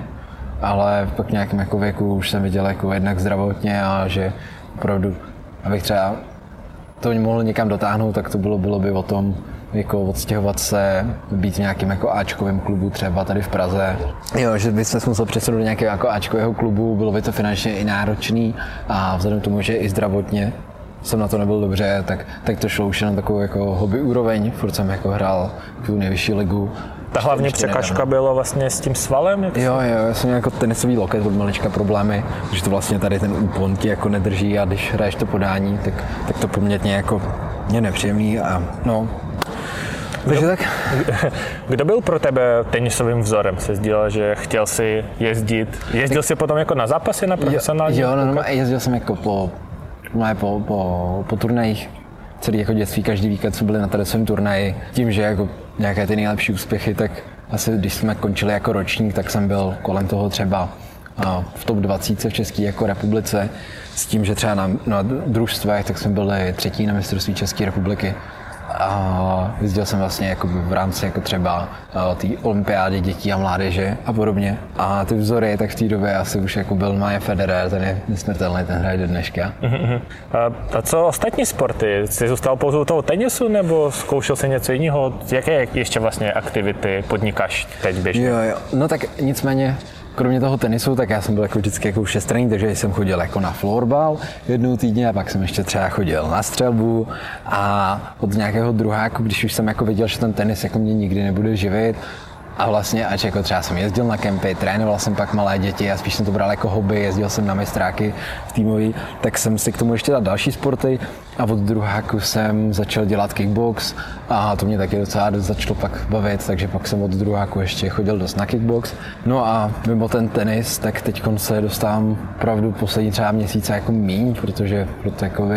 ale pak nějakém jako věku už jsem viděl jako jednak zdravotně a že opravdu, abych třeba to mohl někam dotáhnout, tak to bylo, bylo by o tom, jako odstěhovat se, být v nějakém jako Ačkovém klubu třeba tady v Praze. Jo, že by se musel přesunout do nějakého jako Ačkového klubu, bylo by to finančně i náročný a vzhledem k tomu, že i zdravotně jsem na to nebyl dobře, tak, tak to šlo už jenom takovou jako hobby úroveň, furt jsem jako hrál tu nejvyšší ligu. Ta hlavní překažka byla vlastně s tím svalem? Jak jo, jo, já jsem jako tenisový loket od malička problémy, že to vlastně tady ten úpon ti jako nedrží a když hraješ to podání, tak, tak to poměrně jako mě nepříjemný a no, takže tak. Kdo byl pro tebe tenisovým vzorem? Se sdílel, že chtěl si jezdit. Jezdil jsi potom jako na zápasy na profesionální? Jo, no, no, jezdil jsem jako po, po, po, po turnajích celý jako dětství, každý víkend jsme byli na tenisovém turnaji. Tím, že jako nějaké ty nejlepší úspěchy, tak asi když jsme končili jako ročník, tak jsem byl kolem toho třeba v top 20 v České jako republice, s tím, že třeba na, na družstvech, tak jsme byli třetí na mistrovství České republiky a jezdil jsem vlastně jako v rámci jako třeba té olympiády dětí a mládeže a podobně. A ty vzory, tak v té době asi už jako byl Maja Federer, ten je nesmrtelný, ten hraje do dneška. Uh-huh. A, a co ostatní sporty? Jsi zůstal pouze u toho tenisu nebo zkoušel jsi něco jiného? Jaké ještě vlastně aktivity podnikáš teď běžně? Jo, jo. No tak nicméně kromě toho tenisu, tak já jsem byl jako vždycky jako všestranný, takže jsem chodil jako na florbal jednou týdně a pak jsem ještě třeba chodil na střelbu a od nějakého druháku, když už jsem jako viděl, že ten tenis jako mě nikdy nebude živit, a vlastně, ač jako třeba jsem jezdil na kempy, trénoval jsem pak malé děti a spíš jsem to bral jako hobby, jezdil jsem na mistráky v týmový, tak jsem si k tomu ještě dal další sporty a od druháku jsem začal dělat kickbox a to mě taky docela začalo pak bavit, takže pak jsem od druháku ještě chodil dost na kickbox. No a mimo ten tenis, tak teď se dostávám pravdu poslední třeba měsíce jako míň, protože proto jako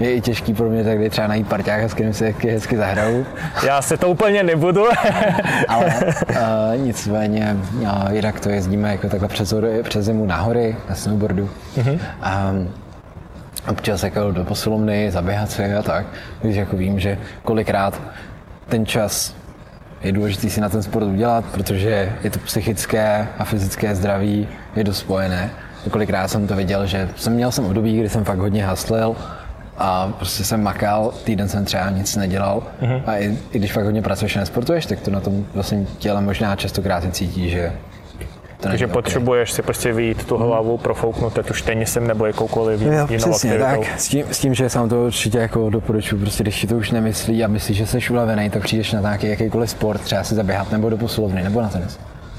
je i těžký pro mě tady třeba najít parťáka, s kterým si hezky, hezky zahraju. Já si to úplně nebudu. Ale uh, nicméně, uh, jinak to jezdíme jako takhle přes, přes zimu na hory, na snowboardu. Uh-huh. Um, občas jako do posilovny, zaběhat si a tak. Takže jako vím, že kolikrát ten čas je důležité si na ten sport udělat, protože je to psychické a fyzické zdraví je dost spojené. Kolikrát jsem to viděl, že jsem měl jsem období, kdy jsem fakt hodně haslil a prostě jsem makal, týden jsem třeba nic nedělal uh-huh. a i, i když fakt hodně pracuješ a nesportuješ, tak to na tom vlastně těle možná častokrát cítí, že to Takže potřebuješ si prostě vyjít tu hlavu, profouknout ať už tenisem nebo jakoukoliv jo, jinou přesně, aktivitou. tak. S tím, s tím, že sám to určitě jako doporučuji, prostě když si to už nemyslí a myslíš, že jsi ulevený, tak přijdeš na nějaký jakýkoliv sport, třeba si zaběhat nebo do posilovny nebo na tenis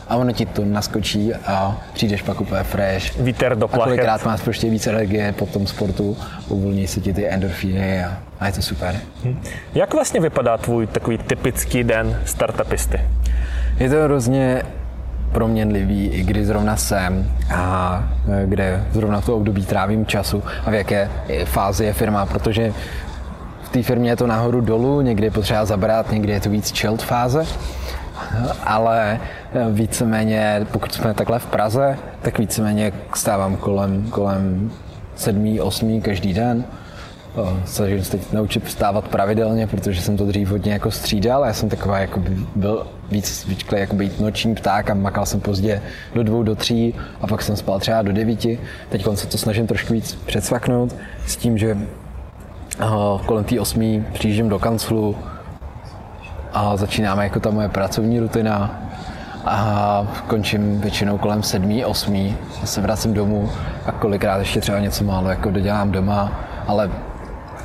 a ono ti to naskočí a přijdeš pak úplně fresh. Vítr do plachet. A kolikrát máš prostě více energie po tom sportu, uvolní se ti ty endorfíny a, a je to super. Hm. Jak vlastně vypadá tvůj takový typický den startupisty? Je to hrozně proměnlivý, i kdy zrovna jsem a e, kde zrovna to období trávím času a v jaké fázi je firma, protože v té firmě je to nahoru dolů, někdy je potřeba zabrat, někdy je to víc chilled fáze, ale e, víceméně, pokud jsme takhle v Praze, tak víceméně stávám kolem, kolem sedmý, osmý každý den snažím se teď naučit vstávat pravidelně, protože jsem to dřív hodně jako střídal. Já jsem taková, jako byl víc zvyklý jako být noční pták a makal jsem pozdě do dvou, do tří a pak jsem spal třeba do devíti. Teď se to snažím trošku víc předsvaknout s tím, že kolem té osmí přijíždím do kanclu a začínáme jako ta moje pracovní rutina a končím většinou kolem sedmí, osmí se vracím domů a kolikrát ještě třeba něco málo jako dodělám doma, ale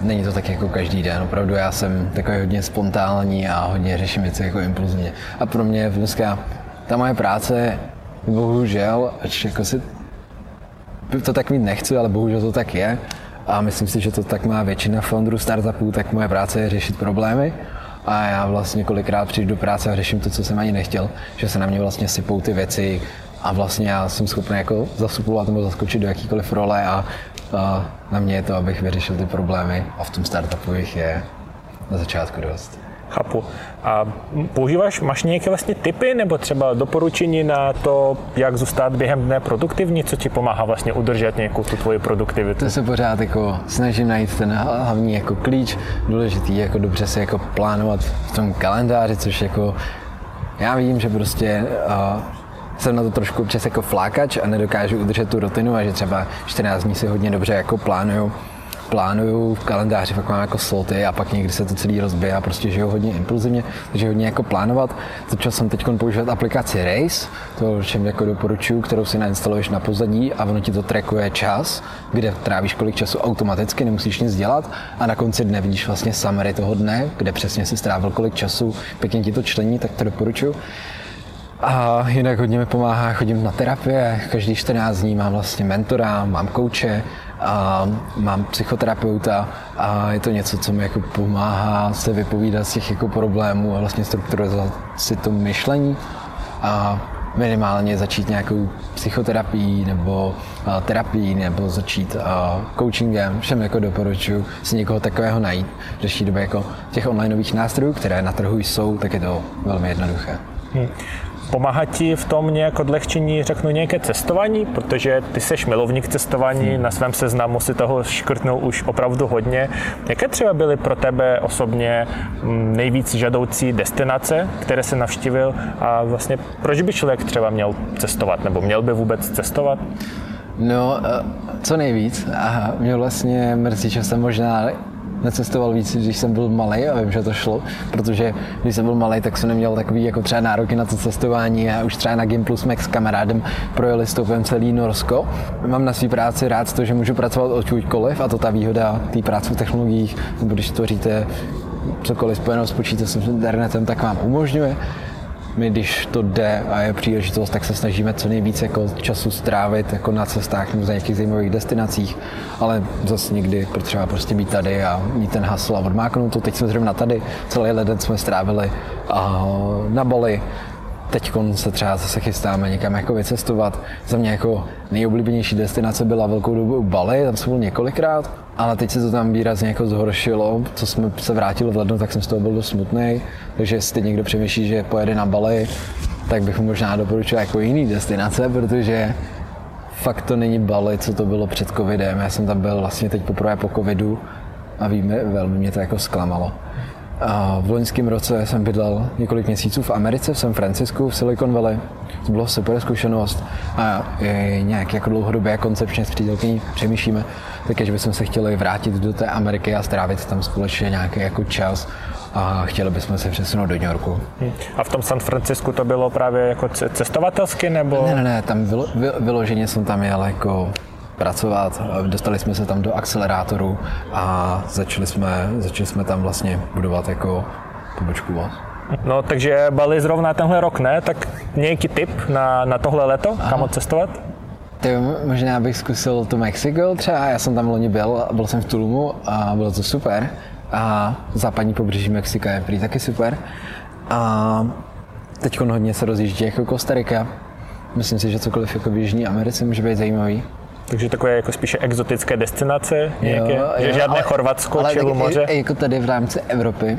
není to tak jako každý den. Opravdu já jsem takový hodně spontánní a hodně řeším věci jako impulzivně. A pro mě dneska ta moje práce, bohužel, ač jako si to tak mít nechci, ale bohužel to tak je. A myslím si, že to tak má většina founderů startupů, tak moje práce je řešit problémy. A já vlastně kolikrát přijdu do práce a řeším to, co jsem ani nechtěl, že se na mě vlastně sypou ty věci, a vlastně já jsem schopný jako zasupovat nebo zaskočit do jakýkoliv role a, a na mě je to, abych vyřešil ty problémy a v tom startupu jich je na začátku dost. Chápu. A používáš, máš nějaké vlastně typy nebo třeba doporučení na to, jak zůstat během dne produktivní, co ti pomáhá vlastně udržet nějakou tu tvoji produktivitu? To se pořád jako snažím najít ten hlavní jako klíč, důležitý jako dobře se jako plánovat v tom kalendáři, což jako já vím, že prostě uh, jsem na to trošku občas jako flákač a nedokážu udržet tu rutinu a že třeba 14 dní si hodně dobře jako plánuju plánuju v kalendáři, fakt mám jako sloty a pak někdy se to celý rozbije a prostě žiju hodně impulzivně, takže hodně jako plánovat. Začal jsem teď používat aplikaci Race, to čem jako doporučuju, kterou si nainstaluješ na pozadí a ono ti to trackuje čas, kde trávíš kolik času automaticky, nemusíš nic dělat a na konci dne vidíš vlastně summary toho dne, kde přesně si strávil kolik času, pěkně ti to člení, tak to doporučuju. A jinak hodně mi pomáhá, chodím na terapie, každý 14 dní mám vlastně mentora, mám kouče, a mám psychoterapeuta a je to něco, co mi jako pomáhá se vypovídat z těch jako problémů a vlastně strukturovat si to myšlení a minimálně začít nějakou psychoterapií nebo terapií nebo začít coachingem. Všem jako doporučuji si někoho takového najít. V dnešní době jako těch onlineových nástrojů, které na trhu jsou, tak je to velmi jednoduché. Hmm. Pomáhá ti v tom nějak odlehčení, řeknu, nějaké cestování, protože ty seš milovník cestování, hmm. na svém seznamu si toho škrtnul už opravdu hodně. Jaké třeba byly pro tebe osobně mm, nejvíc žadoucí destinace, které se navštívil a vlastně proč by člověk třeba měl cestovat, nebo měl by vůbec cestovat? No, eh, co nejvíc. A mě vlastně mrzí, že jsem možná necestoval víc, když jsem byl malý a vím, že to šlo, protože když jsem byl malý, tak jsem neměl takový jako třeba nároky na to cestování a už třeba na Gimplu jsme s kamarádem projeli stoupem celý Norsko. Mám na své práci rád to, že můžu pracovat odkudkoliv a to ta výhoda té práce v technologiích, nebo když tvoříte cokoliv spojeno s počítačem, s internetem, tak vám umožňuje my, když to jde a je příležitost, tak se snažíme co nejvíc jako času strávit jako na cestách nebo za nějakých zajímavých destinacích, ale zase někdy potřeba prostě být tady a mít ten hasl a odmáknout to. Teď jsme zrovna tady, celý leden jsme strávili a na Bali, teď se třeba zase chystáme někam jako vycestovat. Za mě jako nejoblíbenější destinace byla velkou dobu Bali, tam jsem byl několikrát, ale teď se to tam výrazně jako zhoršilo. Co jsme se vrátili v lednu, tak jsem z toho byl dost smutný. Takže jestli někdo přemýšlí, že pojede na Bali, tak bych mu možná doporučil jako jiný destinace, protože fakt to není Bali, co to bylo před covidem. Já jsem tam byl vlastně teď poprvé po covidu a víme, velmi mě to jako zklamalo. A v loňském roce jsem bydlel několik měsíců v Americe, v San Francisku, v Silicon Valley. To bylo super zkušenost a nějak jako dlouhodobě koncepčně s přítelkyní přemýšlíme, takže bychom se chtěli vrátit do té Ameriky a strávit tam společně nějaký jako čas a chtěli bychom se přesunout do New Yorku. A v tom San Francisku to bylo právě jako cestovatelsky nebo? Ne, ne, ne, tam vylo, vyloženě jsem tam jel jako pracovat. Dostali jsme se tam do akcelerátoru a začali jsme, začali jsme tam vlastně budovat jako pobočku vás. No, takže Bali zrovna tenhle rok, ne? Tak nějaký tip na, na tohle leto, Aha. kam odcestovat? Ty, možná bych zkusil to Mexiko třeba, já jsem tam loni byl, byl jsem v Tulumu a bylo to super. A západní pobřeží Mexika je prý taky super. A teď hodně se rozjíždí jako Kostarika. Myslím si, že cokoliv jako v Jižní Americe může být zajímavý. Takže takové jako spíše exotické destinace nějaké, jo, že jo, žádné ale, Chorvatsko, ale či moře. I, jako tady v rámci Evropy,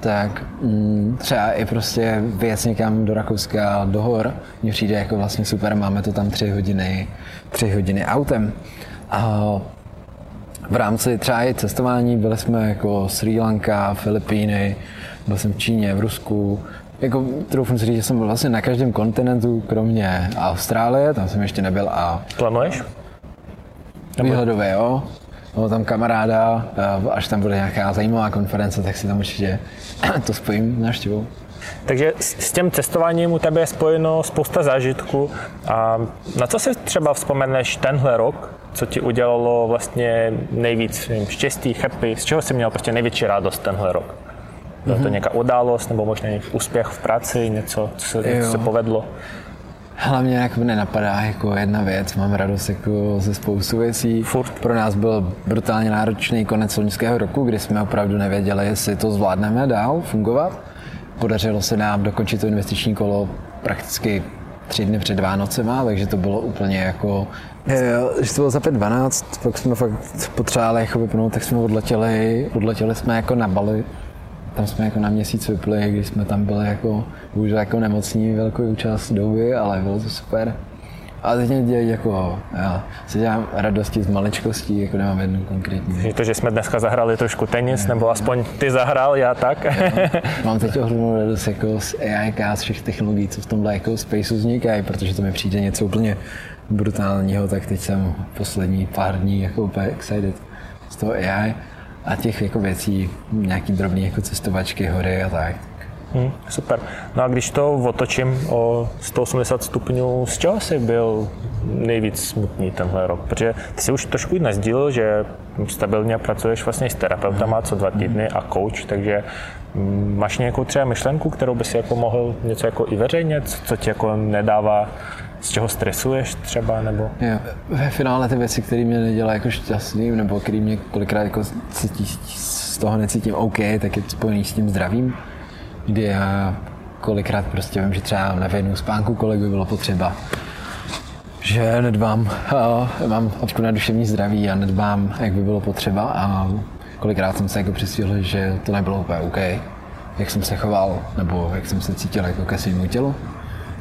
tak mm, třeba i prostě vyjet někam do Rakouska, do hor, mně přijde jako vlastně super, máme to tam tři hodiny, tři hodiny autem. A v rámci třeba i cestování byli jsme jako Sri Lanka, Filipíny, byl jsem v Číně, v Rusku, jako troufnu si říct, že jsem byl vlastně na každém kontinentu, kromě Austrálie, tam jsem ještě nebyl a... Plánuješ? Výhledově, jo. Mám tam kamaráda, až tam bude nějaká zajímavá konference, tak si tam určitě to spojím návštěvou. Takže s tím cestováním u tebe je spojeno spousta zážitků. A na co si třeba vzpomeneš tenhle rok, co ti udělalo vlastně nejvíc štěstí, happy, z čeho jsi měl prostě největší radost tenhle rok? Byla to mm-hmm. nějaká událost nebo možná úspěch v práci, něco, co se, co se povedlo? Hlavně jako nenapadá jako jedna věc, mám radost jako ze spoustu věcí. Furt. Pro nás byl brutálně náročný konec loňského roku, kdy jsme opravdu nevěděli, jestli to zvládneme dál fungovat. Podařilo se nám dokončit to investiční kolo prakticky tři dny před Vánocema, takže to bylo úplně jako... Jo, když to bylo za 5.12, pak jsme fakt potřebovali jako vypnout, tak jsme odletěli, odletěli jsme jako na Bali tam jsme jako na měsíc vypli, když jsme tam byli jako, bohužel jako nemocní velkou část doby, ale bylo to super. A teď mě dělají jako, já si dělám radosti z maličkostí, jako nemám jednu konkrétní. Je to, že jsme dneska zahrali trošku tenis, nebo aspoň ty zahrál, já tak. Já, mám teď ohromnou radost jako z AI, z všech technologií, co v tomhle jako spaceu vznikají, protože to mi přijde něco úplně brutálního, tak teď jsem poslední pár dní jako úplně excited z toho AI a těch jako věcí, nějaký drobný jako cestovačky, hory a tak. Hmm, super. No a když to otočím o 180 stupňů, z čeho jsi byl nejvíc smutný tenhle rok? Protože ty jsi už trošku nazdílil, že stabilně pracuješ vlastně s terapeutama co dva týdny a coach, takže mm, máš nějakou třeba myšlenku, kterou bys jako mohl něco jako i veřejně, co ti jako nedává z čeho stresuješ třeba, nebo? Jo. Ve finále ty věci, které mě nedělají jako šťastným, nebo které mě kolikrát jako cítí, z toho necítím OK, tak je spojený s tím zdravím, kdy já kolikrát prostě vím, že třeba na jednu spánku, kolik by bylo potřeba, že nedbám, mám očku na duševní zdraví a nedbám, jak by bylo potřeba a kolikrát jsem se jako přesvědčil, že to nebylo úplně OK, jak jsem se choval, nebo jak jsem se cítil jako ke svému tělu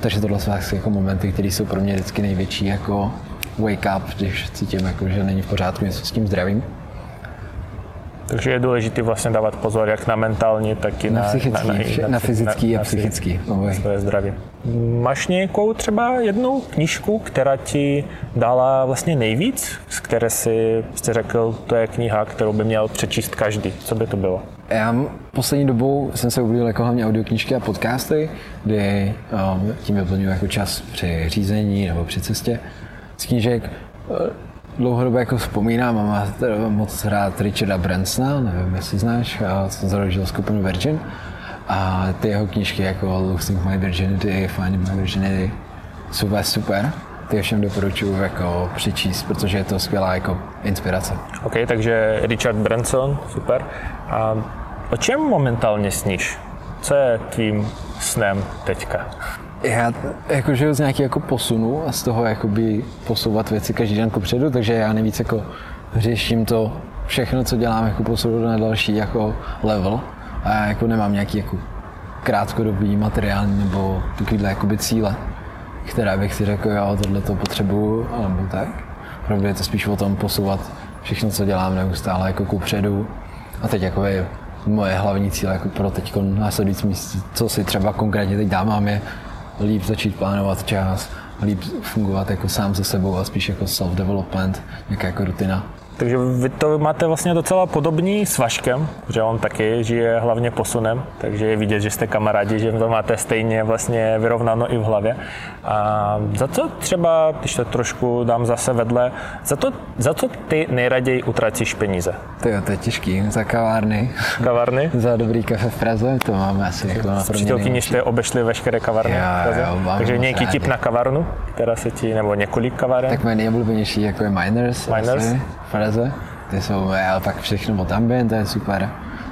Takže tohle jsou jako momenty, které jsou pro mě vždycky největší jako wake up, když cítím, jako, že není v pořádku něco s tím zdravím. Takže je důležité vlastně dávat pozor jak na mentální, tak i na, na, psychický, na, na, na fyzický na, a psychický. Na své zdraví. Máš nějakou třeba jednu knížku, která ti dala vlastně nejvíc, z které si jste řekl, to je kniha, kterou by měl přečíst každý. Co by to bylo? Já poslední dobou jsem se uvědomil jako hlavně audioknížky a podcasty, kdy um, tím vyplňuji jako čas při řízení nebo při cestě. Z knížek dlouhodobě jako vzpomínám, mám moc rád Richarda Bransona, nevím, jestli znáš, já jsem založil skupinu Virgin a ty jeho knížky jako Losing My Virginity, Finding My Virginity jsou super. Ty všem doporučuji jako přečíst, protože je to skvělá jako inspirace. OK, takže Richard Branson, super. A o čem momentálně sníš? Co je tvým snem teďka? Já jako žiju z nějaký jako posunu a z toho jakoby posouvat věci každý den kupředu, takže já nejvíc jako řeším to všechno, co dělám, jako posunu na další jako level a já jako nemám nějaký jako krátkodobý materiální nebo takovýhle jakoby cíle, které bych si řekl, jo, tohle to potřebuju, nebo tak. Opravdu je to spíš o tom posouvat všechno, co dělám neustále jako kupředu a teď jako je moje hlavní cíle jako pro teď následující co si třeba konkrétně teď dávám, je líp začít plánovat čas, líp fungovat jako sám se sebou a spíš jako self-development, nějaká jako rutina. Takže vy to máte vlastně docela podobný s Vaškem, že on taky žije hlavně posunem, takže je vidět, že jste kamarádi, že to máte stejně vlastně vyrovnáno i v hlavě. A za co třeba, když to trošku dám zase vedle, za, to, za co ty nejraději utracíš peníze? To je, to je těžký, za kavárny. Kavárny? za dobrý kafe v Praze, to máme asi jako na přítelkyni jste obešli veškeré kavárny já, v Praze? Jo, takže nějaký tip na kavárnu, která se ti, nebo několik kaváren? Tak moje nejoblíbenější jako je Miners. Miners? Asi. Praze. Ty jsou, ale pak všechno od ambient, to je super.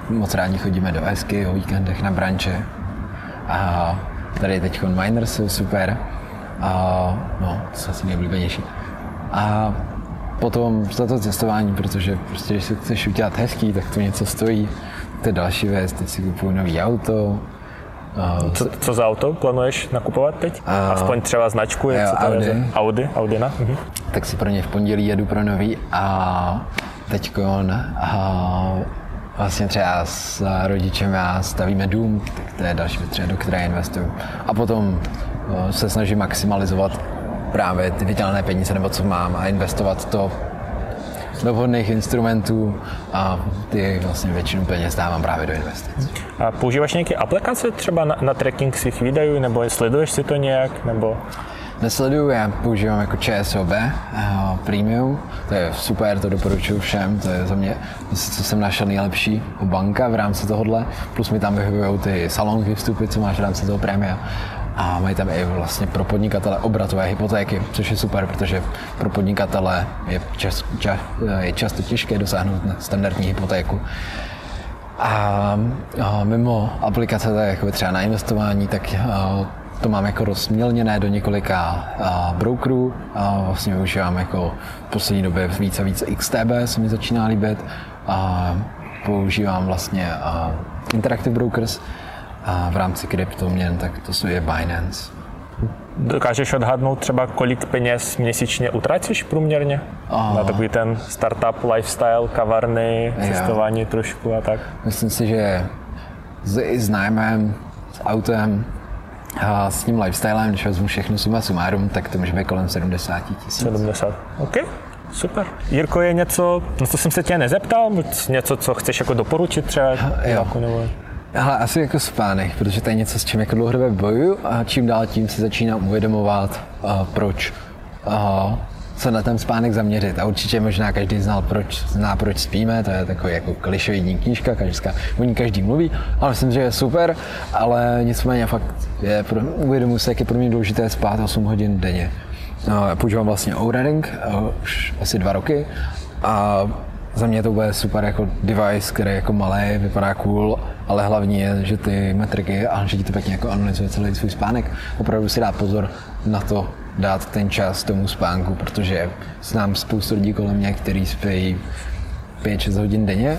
Moc rádi chodíme do Esky o víkendech na branče. A tady teď Miners jsou super. A no, to jsou asi nejoblíbenější. A potom za to cestování, protože prostě, když si chceš udělat hezký, tak to něco stojí. To je další věc, teď si kupuju nový auto, co, co za auto plánuješ nakupovat teď? Uh, Aspoň třeba značku, jak jo, se to Audi. Audi, Audi, Audina. Mhm. Tak si pro ně v pondělí jedu pro nový a teď a vlastně třeba s rodičem já stavíme dům, tak to je další věc, do které investuju. A potom se snažím maximalizovat právě ty vydělané peníze, nebo co mám a investovat to do vhodných instrumentů a ty vlastně většinu peněz dávám právě do investic. A používáš nějaké aplikace třeba na, na tracking svých výdajů, nebo sleduješ si to nějak, nebo... Nesleduju, já používám jako ČSOB uh, Premium, to je super, to doporučuji všem, to je za mě, co jsem našel nejlepší banka v rámci tohohle, plus mi tam vyhovují ty salonky vstupy, co máš v rámci toho prémia a mají tam i vlastně pro podnikatele obratové hypotéky, což je super, protože pro podnikatele je, čas, čas, je často těžké dosáhnout standardní hypotéku. A, a mimo aplikace, tak jako třeba na investování, tak a, to mám jako rozmělněné do několika a, brokerů. A vlastně využívám jako v poslední době více a více XTB, se mi začíná líbit. A používám vlastně a, Interactive Brokers, a v rámci kryptoměn, tak to je Binance. Dokážeš odhadnout třeba, kolik peněz měsíčně utratíš průměrně? Aha. Na takový ten startup lifestyle, kavárny, cestování jo. trošku a tak? Myslím si, že s, s nájmem, s autem, a s tím lifestylem, když vezmu všechno suma sumárum, tak to může být kolem 70 tisíc. 70, OK. Super. Jirko, je něco, na co jsem se tě nezeptal? Něco, co chceš jako doporučit třeba? Jo. Jako nebo... Ale asi jako spánek, protože to je něco, s čím jako dlouhodobě bojuju a čím dál tím si začínám uvědomovat, uh, proč uh, se na ten spánek zaměřit. A určitě možná každý znal, proč, zná, proč spíme, to je takový jako klišovidní knížka, každá, o ní každý mluví, ale myslím, že je super, ale nicméně fakt je, pro, uvědomuji se, jak je pro mě důležité spát 8 hodin denně. No, já používám vlastně Ouraring uh, už asi dva roky a za mě to bude super jako device, který jako malý, vypadá cool, ale hlavní je, že ty metriky a že ti to pěkně jako analyzuje celý svůj spánek. Opravdu si dát pozor na to, dát ten čas tomu spánku, protože znám spoustu lidí kolem mě, kteří spí 5-6 hodin denně,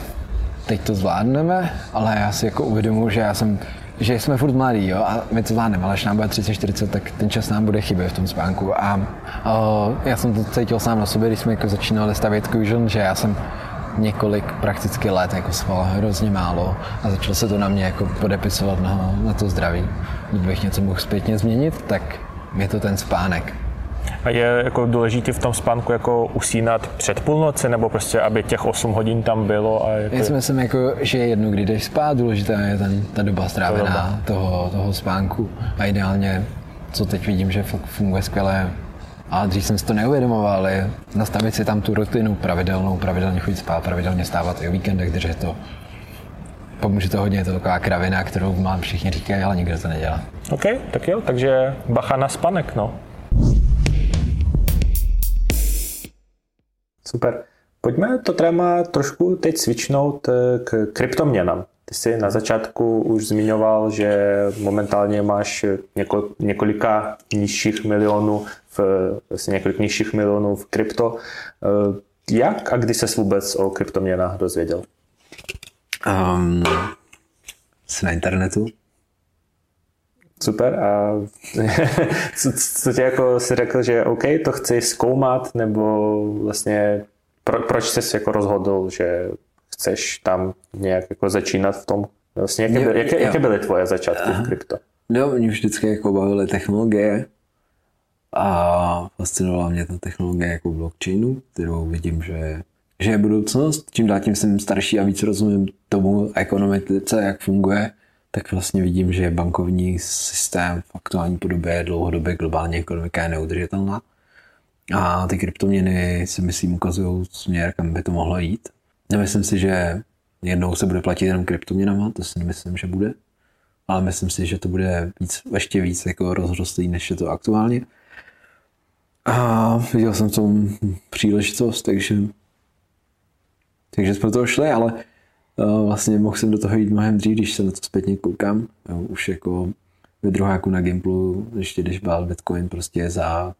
teď to zvládneme, ale já si jako uvědomuji, že já jsem že jsme furt mladí, jo, a my to zvládneme, ale až nám bude 30-40, tak ten čas nám bude chybět v tom spánku. A uh, já jsem to cítil sám na sobě, když jsme jako začínali stavět Fusion, že já jsem několik prakticky let jako spal hrozně málo a začalo se to na mě jako podepisovat na, na to zdraví. Kdybych něco mohl zpětně změnit, tak je to ten spánek. A je jako důležité v tom spánku jako usínat před půlnoci, nebo prostě, aby těch 8 hodin tam bylo? A jako... Já si myslím, jako, že jedno, kdy jdeš spát, důležitá je ten, ta doba strávená doba. Toho, toho spánku. A ideálně, co teď vidím, že funguje skvěle, a dřív jsem si to neuvědomoval, ale nastavit si tam tu rutinu pravidelnou, pravidelně chodit spát, pravidelně stávat i o víkendech, držet to. Pomůže to hodně, je to taková kravina, kterou mám všichni říkají, ale nikdo to nedělá. OK, tak jo, takže bacha na spanek, no. Super. Pojďme to téma trošku teď svičnout eh, k kryptoměnám. Ty jsi na začátku už zmiňoval, že momentálně máš něko, několika nižších milionů v, vlastně několik nižších milionů v krypto. Eh, jak a kdy se vůbec o kryptoměnách dozvěděl? Um, jsi na internetu. Super. A co, co tě jako si řekl, že OK, to chci zkoumat, nebo vlastně pro, proč jsi jako rozhodl, že chceš tam nějak jako začínat v tom? Vlastně jaké, byly, jaké, jaké byly tvoje začátky v krypto? No, mě vždycky jako bavily technologie a fascinovala mě ta technologie jako blockchainu, kterou vidím, že, že je budoucnost. Čím dál tím jsem starší a víc rozumím tomu ekonomice, jak funguje, tak vlastně vidím, že bankovní systém v aktuální podobě dlouhodobě globální ekonomika je neudržitelná. A ty kryptoměny si myslím ukazují směr, kam by to mohlo jít. Nemyslím si, že jednou se bude platit jenom kryptoměnama, to si nemyslím, že bude. Ale myslím si, že to bude víc, ještě víc jako rozrostlý, než je to aktuálně. A viděl jsem tom příležitost, takže takže jsme to šli, ale uh, vlastně mohl jsem do toho jít mnohem dřív, když se na to zpětně koukám. Jo, už jako ve druháku na Gimplu, ještě když byl Bitcoin prostě za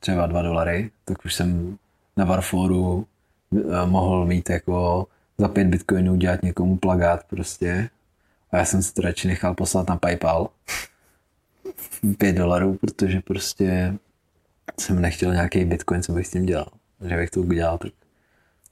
třeba 2 dolary, tak už jsem na Warforu uh, mohl mít jako za 5 bitcoinů dělat někomu plagát prostě. A já jsem si to radši nechal poslat na PayPal. 5 dolarů, protože prostě jsem nechtěl nějaký bitcoin, co bych s tím dělal. Že bych to udělal, tak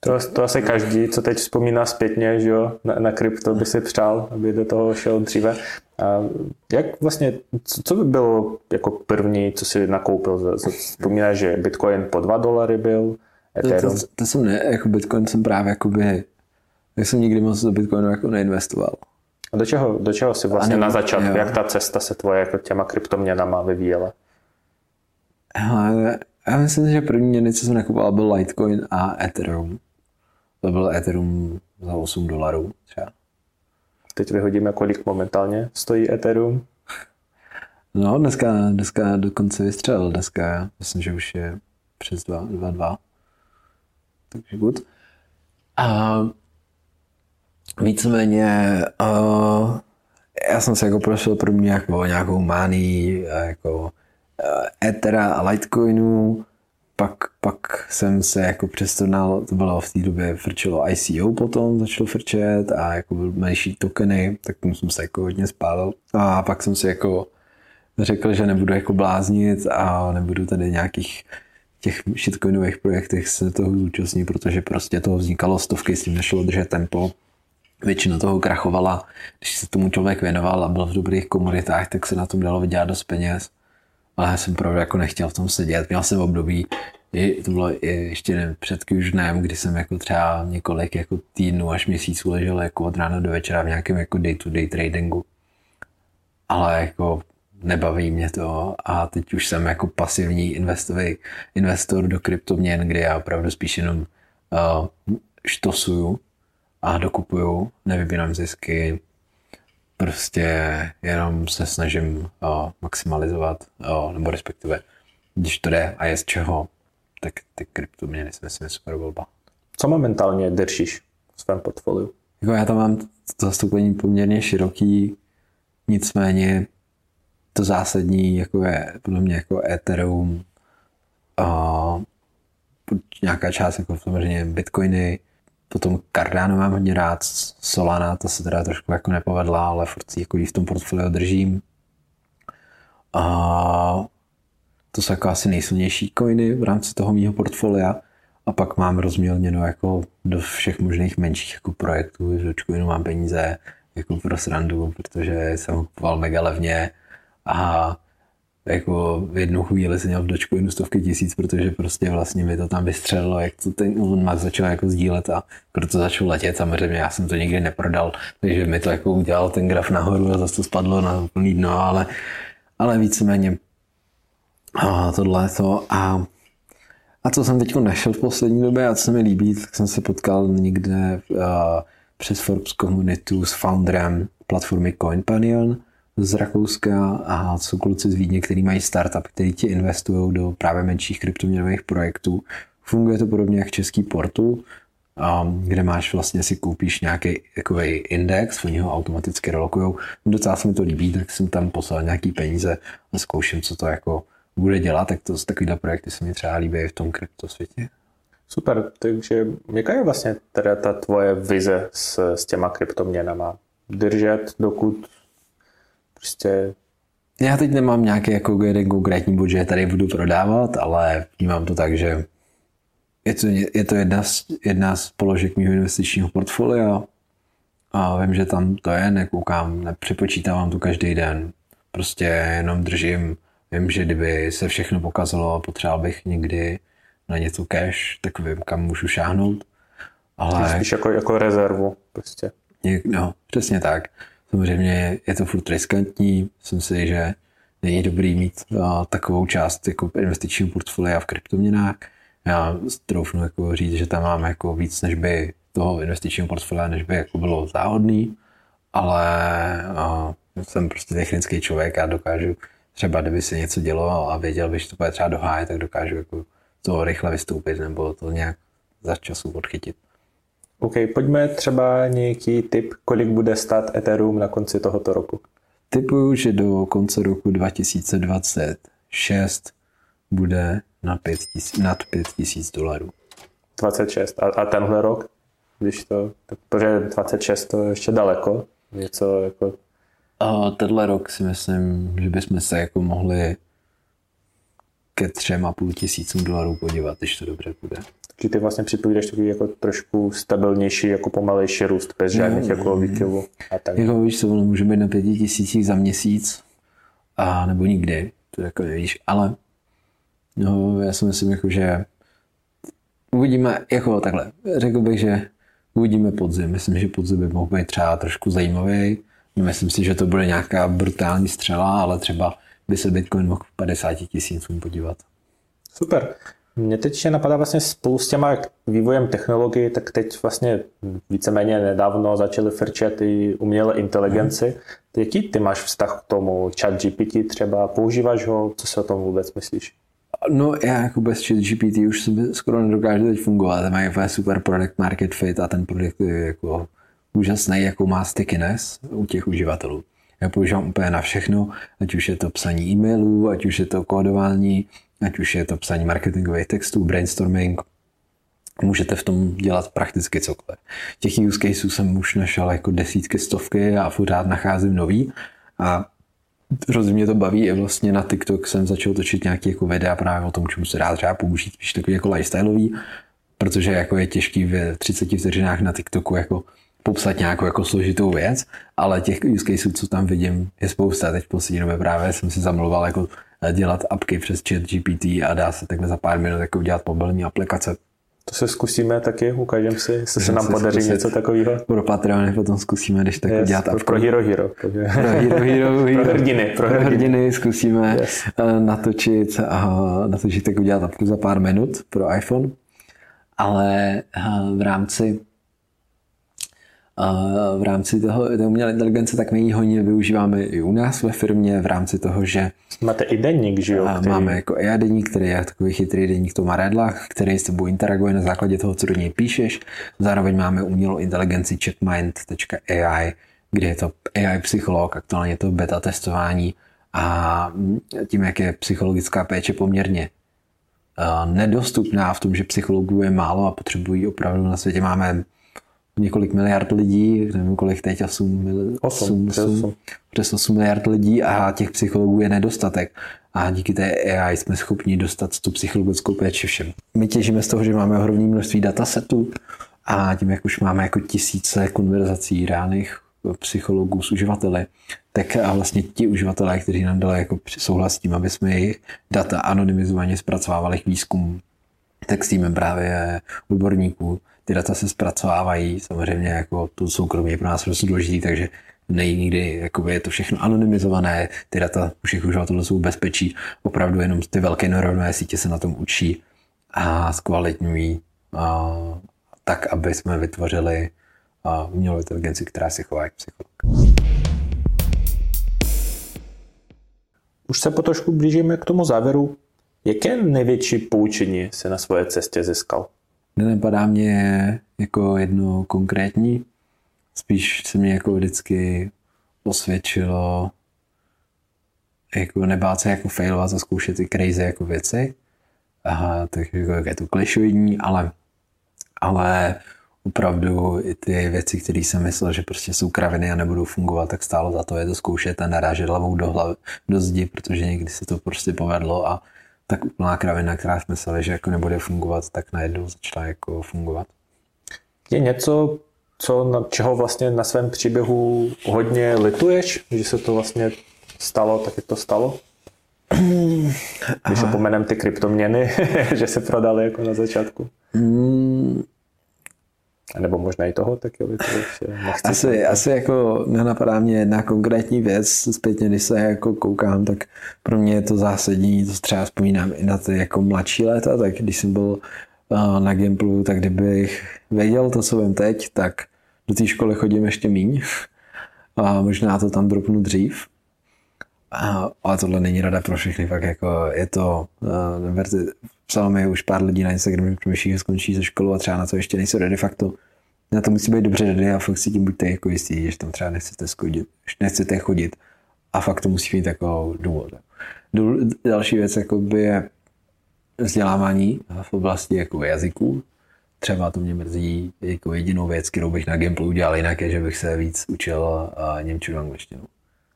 to, to asi každý, co teď vzpomíná zpětně, že jo, na, na krypto by si přál, aby do toho šel dříve. A jak vlastně, co, co by bylo jako první, co si nakoupil? Vzpomínáš, že Bitcoin po 2 dolary byl? Ethereum? To, to, to, jsem ne, jako Bitcoin jsem právě jakoby, já jsem nikdy moc do Bitcoinu jako neinvestoval. A do čeho, do čeho si vlastně na začátku, jak ta cesta se tvoje jako těma kryptoměnama vyvíjela? Hele, já myslím, že první měny, co jsem nakupoval, byl Litecoin a Ethereum. To byl Ethereum za 8 dolarů třeba. Teď vyhodíme, kolik momentálně stojí Ethereum. No, dneska, dneska dokonce vystřelil. Dneska myslím, že už je přes 2,2. Takže good. A víceméně uh, já jsem se jako prošel první jako nějakou mání jako Ethera a Litecoinu pak, pak jsem se jako přestonal, to bylo v té době frčelo ICO potom, začalo frčet a jako byl menší tokeny, tak tomu jsem se jako hodně spálil. A pak jsem si jako řekl, že nebudu jako bláznit a nebudu tady nějakých těch shitcoinových projektech se toho zúčastnit, protože prostě toho vznikalo stovky, s tím nešlo držet tempo. Většina toho krachovala, když se tomu člověk věnoval a byl v dobrých komunitách, tak se na tom dalo vydělat dost peněz ale já jsem opravdu jako nechtěl v tom sedět. Měl jsem období, to bylo ještě před kůžnem, kdy jsem jako třeba několik jako týdnů až měsíců ležel jako od rána do večera v nějakém jako day-to-day tradingu. Ale jako nebaví mě to a teď už jsem jako pasivní investový investor do kryptoměn, kde já opravdu spíš jenom uh, štosuju a dokupuju, nevybírám zisky, prostě jenom se snažím o, maximalizovat, o, nebo respektive, když to jde a je z čeho, tak ty kryptoměny si myslím super volba. Co momentálně držíš v svém portfoliu? Jako já tam mám to zastoupení poměrně široký, nicméně to zásadní jako je podle mě jako Ethereum, a nějaká část jako samozřejmě Bitcoiny, Potom Cardano mám hodně rád, Solana, to se teda trošku jako nepovedla, ale furt jako v tom portfoliu držím. A to jsou jako asi nejsilnější coiny v rámci toho mého portfolia. A pak mám rozmělněno jako do všech možných menších jako projektů. V Dogecoinu mám peníze jako pro srandu, protože jsem ho kupoval mega levně a jako v jednu chvíli jsem měl v Dogecoinu stovky tisíc, protože prostě vlastně mi to tam vystřelilo, jak to ten on má začal jako sdílet a proto začal letět. Samozřejmě já jsem to nikdy neprodal, takže mi to jako udělal ten graf nahoru a zase to spadlo na plný dno, ale, ale víceméně a tohle to a a co jsem teď našel v poslední době a co se mi líbí, tak jsem se potkal někde přes Forbes komunitu s founderem platformy CoinPanion z Rakouska a jsou kluci z Vídně, který mají startup, který ti investují do právě menších kryptoměnových projektů. Funguje to podobně jak český portu, um, kde máš vlastně si koupíš nějaký takový index, oni ho automaticky relokujou. Docela se mi to líbí, tak jsem tam poslal nějaký peníze a zkouším, co to jako bude dělat, tak to takovýhle projekty se mi třeba líbí v tom kryptosvětě. Super, takže jaká je vlastně teda ta tvoje vize s, s těma kryptoměnama? Držet, dokud prostě... Já teď nemám nějaký jako jeden konkrétní bod, že tady budu prodávat, ale vnímám to tak, že je to, je to jedna, z, jedna z položek mého investičního portfolia a vím, že tam to je, nekoukám, nepřipočítávám to každý den. Prostě jenom držím Vím, že kdyby se všechno pokazalo a potřeboval bych někdy na něco cash, tak vím, kam můžu šáhnout. Ale... Spíš jako, jako rezervu prostě. No, přesně tak. Samozřejmě je to furt riskantní. Myslím si, že není dobrý mít uh, takovou část jako investičního portfolia v kryptoměnách. Já troufnu jako říct, že tam máme jako víc než by toho investičního portfolia, než by jako bylo záhodný, ale uh, jsem prostě technický člověk a dokážu třeba kdyby se něco dělo a věděl bych, že to bude třeba dohájet, tak dokážu jako to rychle vystoupit nebo to nějak za času odchytit. OK, pojďme třeba nějaký tip, kolik bude stát Ethereum na konci tohoto roku. Typuju, že do konce roku 2026 bude na 5 000, nad 5000 dolarů. 26. A, a tenhle rok? Když to, protože 26 to je ještě daleko, něco jako a tenhle rok si myslím, že bychom se jako mohli ke třem a půl tisícům dolarů podívat, když to dobře bude. Takže ty vlastně připovídáš takový jako trošku stabilnější, jako pomalejší růst, bez žádných no, jako výkyvů. A tak. Jako víš co, ono může být na pěti tisících za měsíc, a nebo nikdy, to jako nevíš, ale no, já si myslím, jako, že uvidíme, jako takhle, řekl bych, že uvidíme podzim. Myslím, že podzim by mohl být třeba trošku zajímavý Myslím si, že to bude nějaká brutální střela, ale třeba by se Bitcoin mohl 50 tisícům podívat. Super. Mě teď napadá vlastně spolu s těma vývojem technologií, tak teď vlastně víceméně nedávno začaly frčet i umělé inteligenci. Hmm. Jaký ty máš vztah k tomu? Chat GPT třeba, používáš ho? Co si o tom vůbec myslíš? No já jako bez chat GPT už skoro nedokážu teď fungovat. Mají super product market fit a ten produkt je jako úžasný, jakou má stickiness u těch uživatelů. Já používám úplně na všechno, ať už je to psaní e-mailů, ať už je to kódování, ať už je to psaní marketingových textů, brainstorming. Můžete v tom dělat prakticky cokoliv. Těch use caseů jsem už našel jako desítky, stovky a pořád nacházím nový. A hrozně mě to baví. I vlastně na TikTok jsem začal točit nějaké jako videa právě o tom, čemu se dá třeba použít, spíš takový jako lifestyleový, protože jako je těžký v 30 vteřinách na TikToku jako popsat nějakou jako složitou věc, ale těch use caseů, co tam vidím, je spousta. Teď poslední době právě jsem si zamluval jako dělat apky přes chat GPT a dá se takhle za pár minut jako udělat mobilní aplikace. To se zkusíme taky, ukážeme si, jestli se nám podaří něco takového. Pro Patreony potom zkusíme, když tak yes, udělat apku. Pro Hero Hero. pro Hero Hero. pro hrdiny. Pro, pro hrdiny zkusíme yes. Eh, natočit a natočit tak udělat apku za pár minut pro iPhone. Ale eh, v rámci v rámci toho, té umělé inteligence, tak my ji hodně využíváme i u nás ve firmě v rámci toho, že Máte i denník, že jo? Který... Máme jako AI denník, který je takový chytrý denník to Redlach, který s tebou interaguje na základě toho, co do něj píšeš. Zároveň máme umělou inteligenci checkmind.ai, kde je to AI psycholog, aktuálně je to beta testování a tím, jak je psychologická péče poměrně nedostupná v tom, že psychologů je málo a potřebují opravdu na světě máme několik miliard lidí, nevím kolik teď, 8, mil, 8, 8, 8, přes 8 miliard lidí a těch psychologů je nedostatek. A díky té AI jsme schopni dostat tu psychologickou péči všem. My těžíme z toho, že máme ohromné množství datasetů a tím, jak už máme jako tisíce konverzací reálných psychologů s uživateli, tak a vlastně ti uživatelé, kteří nám dali jako souhlas s tím, aby jsme jejich data anonymizovaně zpracovávali k výzkumu, tak s týmem právě odborníků. Ty data se zpracovávají, samozřejmě jako to soukromí je pro nás prostě důležité, takže nejí nikdy, jakoby je to všechno anonymizované, ty data u všech uživatelů jsou bezpečí, opravdu jenom ty velké neuronové sítě se na tom učí a zkvalitňují a, tak, aby jsme vytvořili a umělou inteligenci, která se chová jako psycholog. Už se potrošku blížíme k tomu závěru. Jaké největší poučení se na své cestě získal? Nenapadá mě jako jedno konkrétní, spíš se mě jako vždycky osvědčilo jako nebát se jako failovat a zkoušet ty crazy jako věci. Aha, tak jako je to klišoidní, ale, ale opravdu i ty věci, které jsem myslel, že prostě jsou kraviny a nebudou fungovat, tak stálo za to je to zkoušet a narážet hlavou do, hlavy, do zdi, protože někdy se to prostě povedlo a tak úplná kravina, která jsme mysleli, že jako nebude fungovat, tak najednou začala jako fungovat. Je něco, co, na, čeho vlastně na svém příběhu hodně lituješ, že se to vlastně stalo, tak jak to stalo? Když opomenem ty kryptoměny, že se prodaly jako na začátku. Mm, nebo možná i toho taky lituješ? Asi, asi jako nenapadá mě jedna konkrétní věc, zpětně, když se jako koukám, tak pro mě je to zásadní, to třeba vzpomínám i na ty jako mladší léta, tak když jsem byl uh, na Gimplu, tak kdybych věděl to, co vím teď, tak do té školy chodím ještě míň a možná to tam dropnu dřív. A, tohle není rada pro všechny, fakt jako je to, uh, psalo mi už pár lidí na Instagramu, že přemýšlí, skončí ze školu a třeba na to ještě nejsou ready, fakt to, na to musí být dobře ready a fakt si tím buďte jako jistí, že tam třeba nechcete, skodit, nechcete chodit a fakt to musí mít jako důvod. Další věc jako by je vzdělávání v oblasti jako jazyků. Třeba to mě mrzí jako jedinou věc, kterou bych na Gimplu udělal jinak, je, že bych se víc učil němčinu a angličtinu.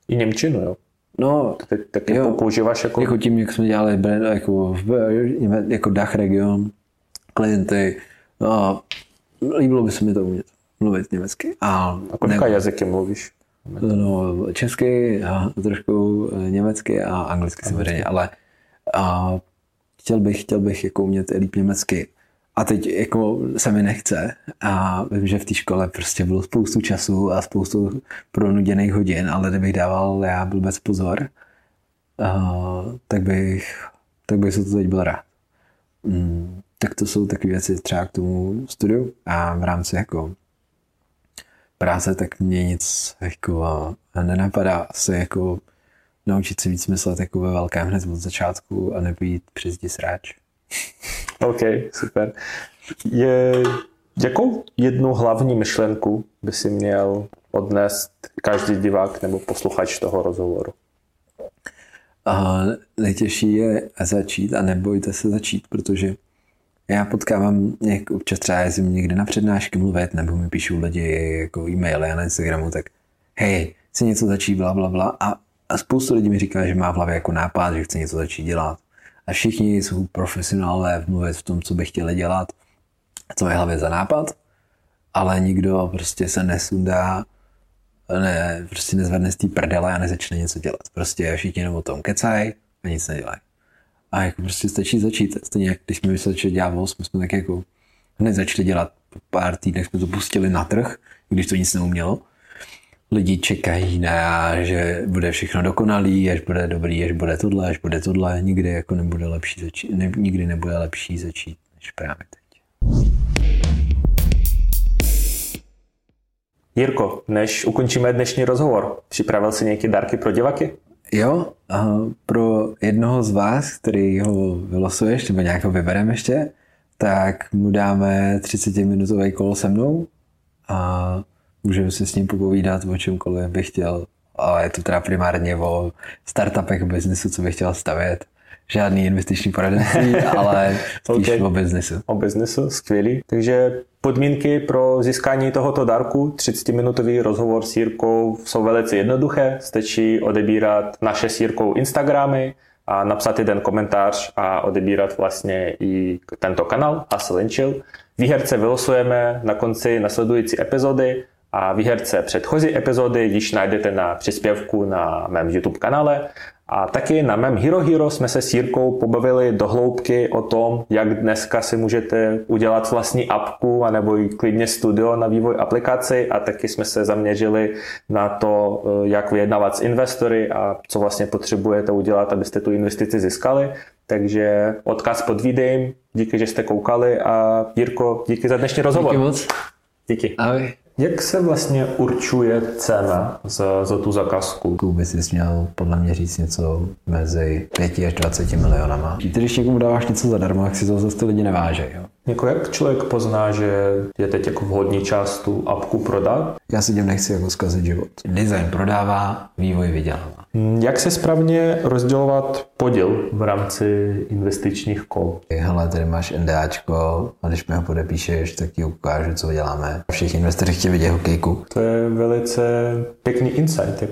I němčinu, jo? No, tak, tak jo, používáš jako... Jako tím, jak jsme dělali brand, jako, jako Dach region, klienty, no, líbilo by se mi to umět mluvit německy. A, a kolika nebo, jazyky mluvíš? No, česky, a trošku eh, německy a anglicky samozřejmě, ale a, chtěl bych, chtěl bych jako umět líp německy. A teď jako se mi nechce a vím, že v té škole prostě bylo spoustu času a spoustu pronuděných hodin, ale kdybych dával já byl bez pozor, uh, tak bych, tak bych se to teď byl rád. Mm, tak to jsou takové věci třeba k tomu studiu a v rámci jako práce, tak mě nic jako nenapadá asi jako naučit se víc myslet jako ve velkém hned od začátku a nebýt přes sráč. OK, super. Je, jakou jednu hlavní myšlenku by si měl odnést každý divák nebo posluchač toho rozhovoru? A nejtěžší je začít a nebojte se začít, protože já potkávám jak občas třeba, jestli někde na přednášky mluvit, nebo mi píšou lidi jako e-maily na Instagramu, tak hej, chci něco začít, bla, bla, bla. A, a spoustu lidí mi říká, že má v hlavě jako nápad, že chce něco začít dělat a všichni jsou profesionálové v mluvit v tom, co by chtěli dělat, co je hlavě za nápad, ale nikdo prostě se nesundá, ne, prostě nezvedne z té prdele a nezačne něco dělat. Prostě všichni jenom o tom kecají a nic nedělají. A jako prostě stačí začít. Stejně jak když jsme mysleli, že dělá jsme jsme tak jako hned začali dělat. Po pár týdnech jsme to pustili na trh, když to nic neumělo lidi čekají na, že bude všechno dokonalý, až bude dobrý, až bude tohle, až bude tohle, nikdy jako nebude lepší začít, ne, nikdy nebude lepší začít, než právě teď. Jirko, než ukončíme dnešní rozhovor, připravil jsi nějaké dárky pro diváky? Jo, a pro jednoho z vás, který ho vylosuješ, nebo nějak ho vybereme ještě, tak mu dáme 30-minutový kolo se mnou a můžeme si s ním popovídat o čemkoliv bych chtěl, ale je to teda primárně o startupech, biznesu, co bych chtěl stavět. žádný investiční poradenství, ale spíš Okay. o biznesu. o biznesu, skvělý. Takže podmínky pro získání tohoto dárku, 30-minutový rozhovor s Jirkou, jsou velice jednoduché. Stačí odebírat naše s Jirkou Instagramy a napsat jeden komentář a odebírat vlastně i tento kanál Hustle and Chill. Výherce vylosujeme na konci nasledující epizody a výherce předchozí epizody již najdete na příspěvku na mém YouTube kanále. A taky na mém Hero Hero jsme se s Jirkou pobavili do hloubky o tom, jak dneska si můžete udělat vlastní apku anebo i klidně studio na vývoj aplikaci a taky jsme se zaměřili na to, eh, jak vyjednávat s investory a co vlastně potřebujete udělat, abyste tu investici získali. Takže odkaz pod videem, díky, že jste koukali a Jirko, díky za dnešní rozhovor. Díky moc. Díky. Ahoj. Jak se vlastně určuje cena za, za tu zakázku? By si měl podle mě říct něco mezi 5 až 20 milionama. Když někomu dáváš něco zadarmo, jak si to zase ty lidi nevážejí. Jo? Jako jak člověk pozná, že je teď jako vhodný čas tu apku prodat? Já si tím nechci jako zkazit život. Design prodává, vývoj vydělává. Hmm, Jak se správně rozdělovat podíl v rámci investičních kol? Hele, tady máš NDAčko a když mi ho podepíšeš, tak ti ukážu, co děláme. Všichni investoři chtějí vidět hokejku. To je velice pěkný insight. Jak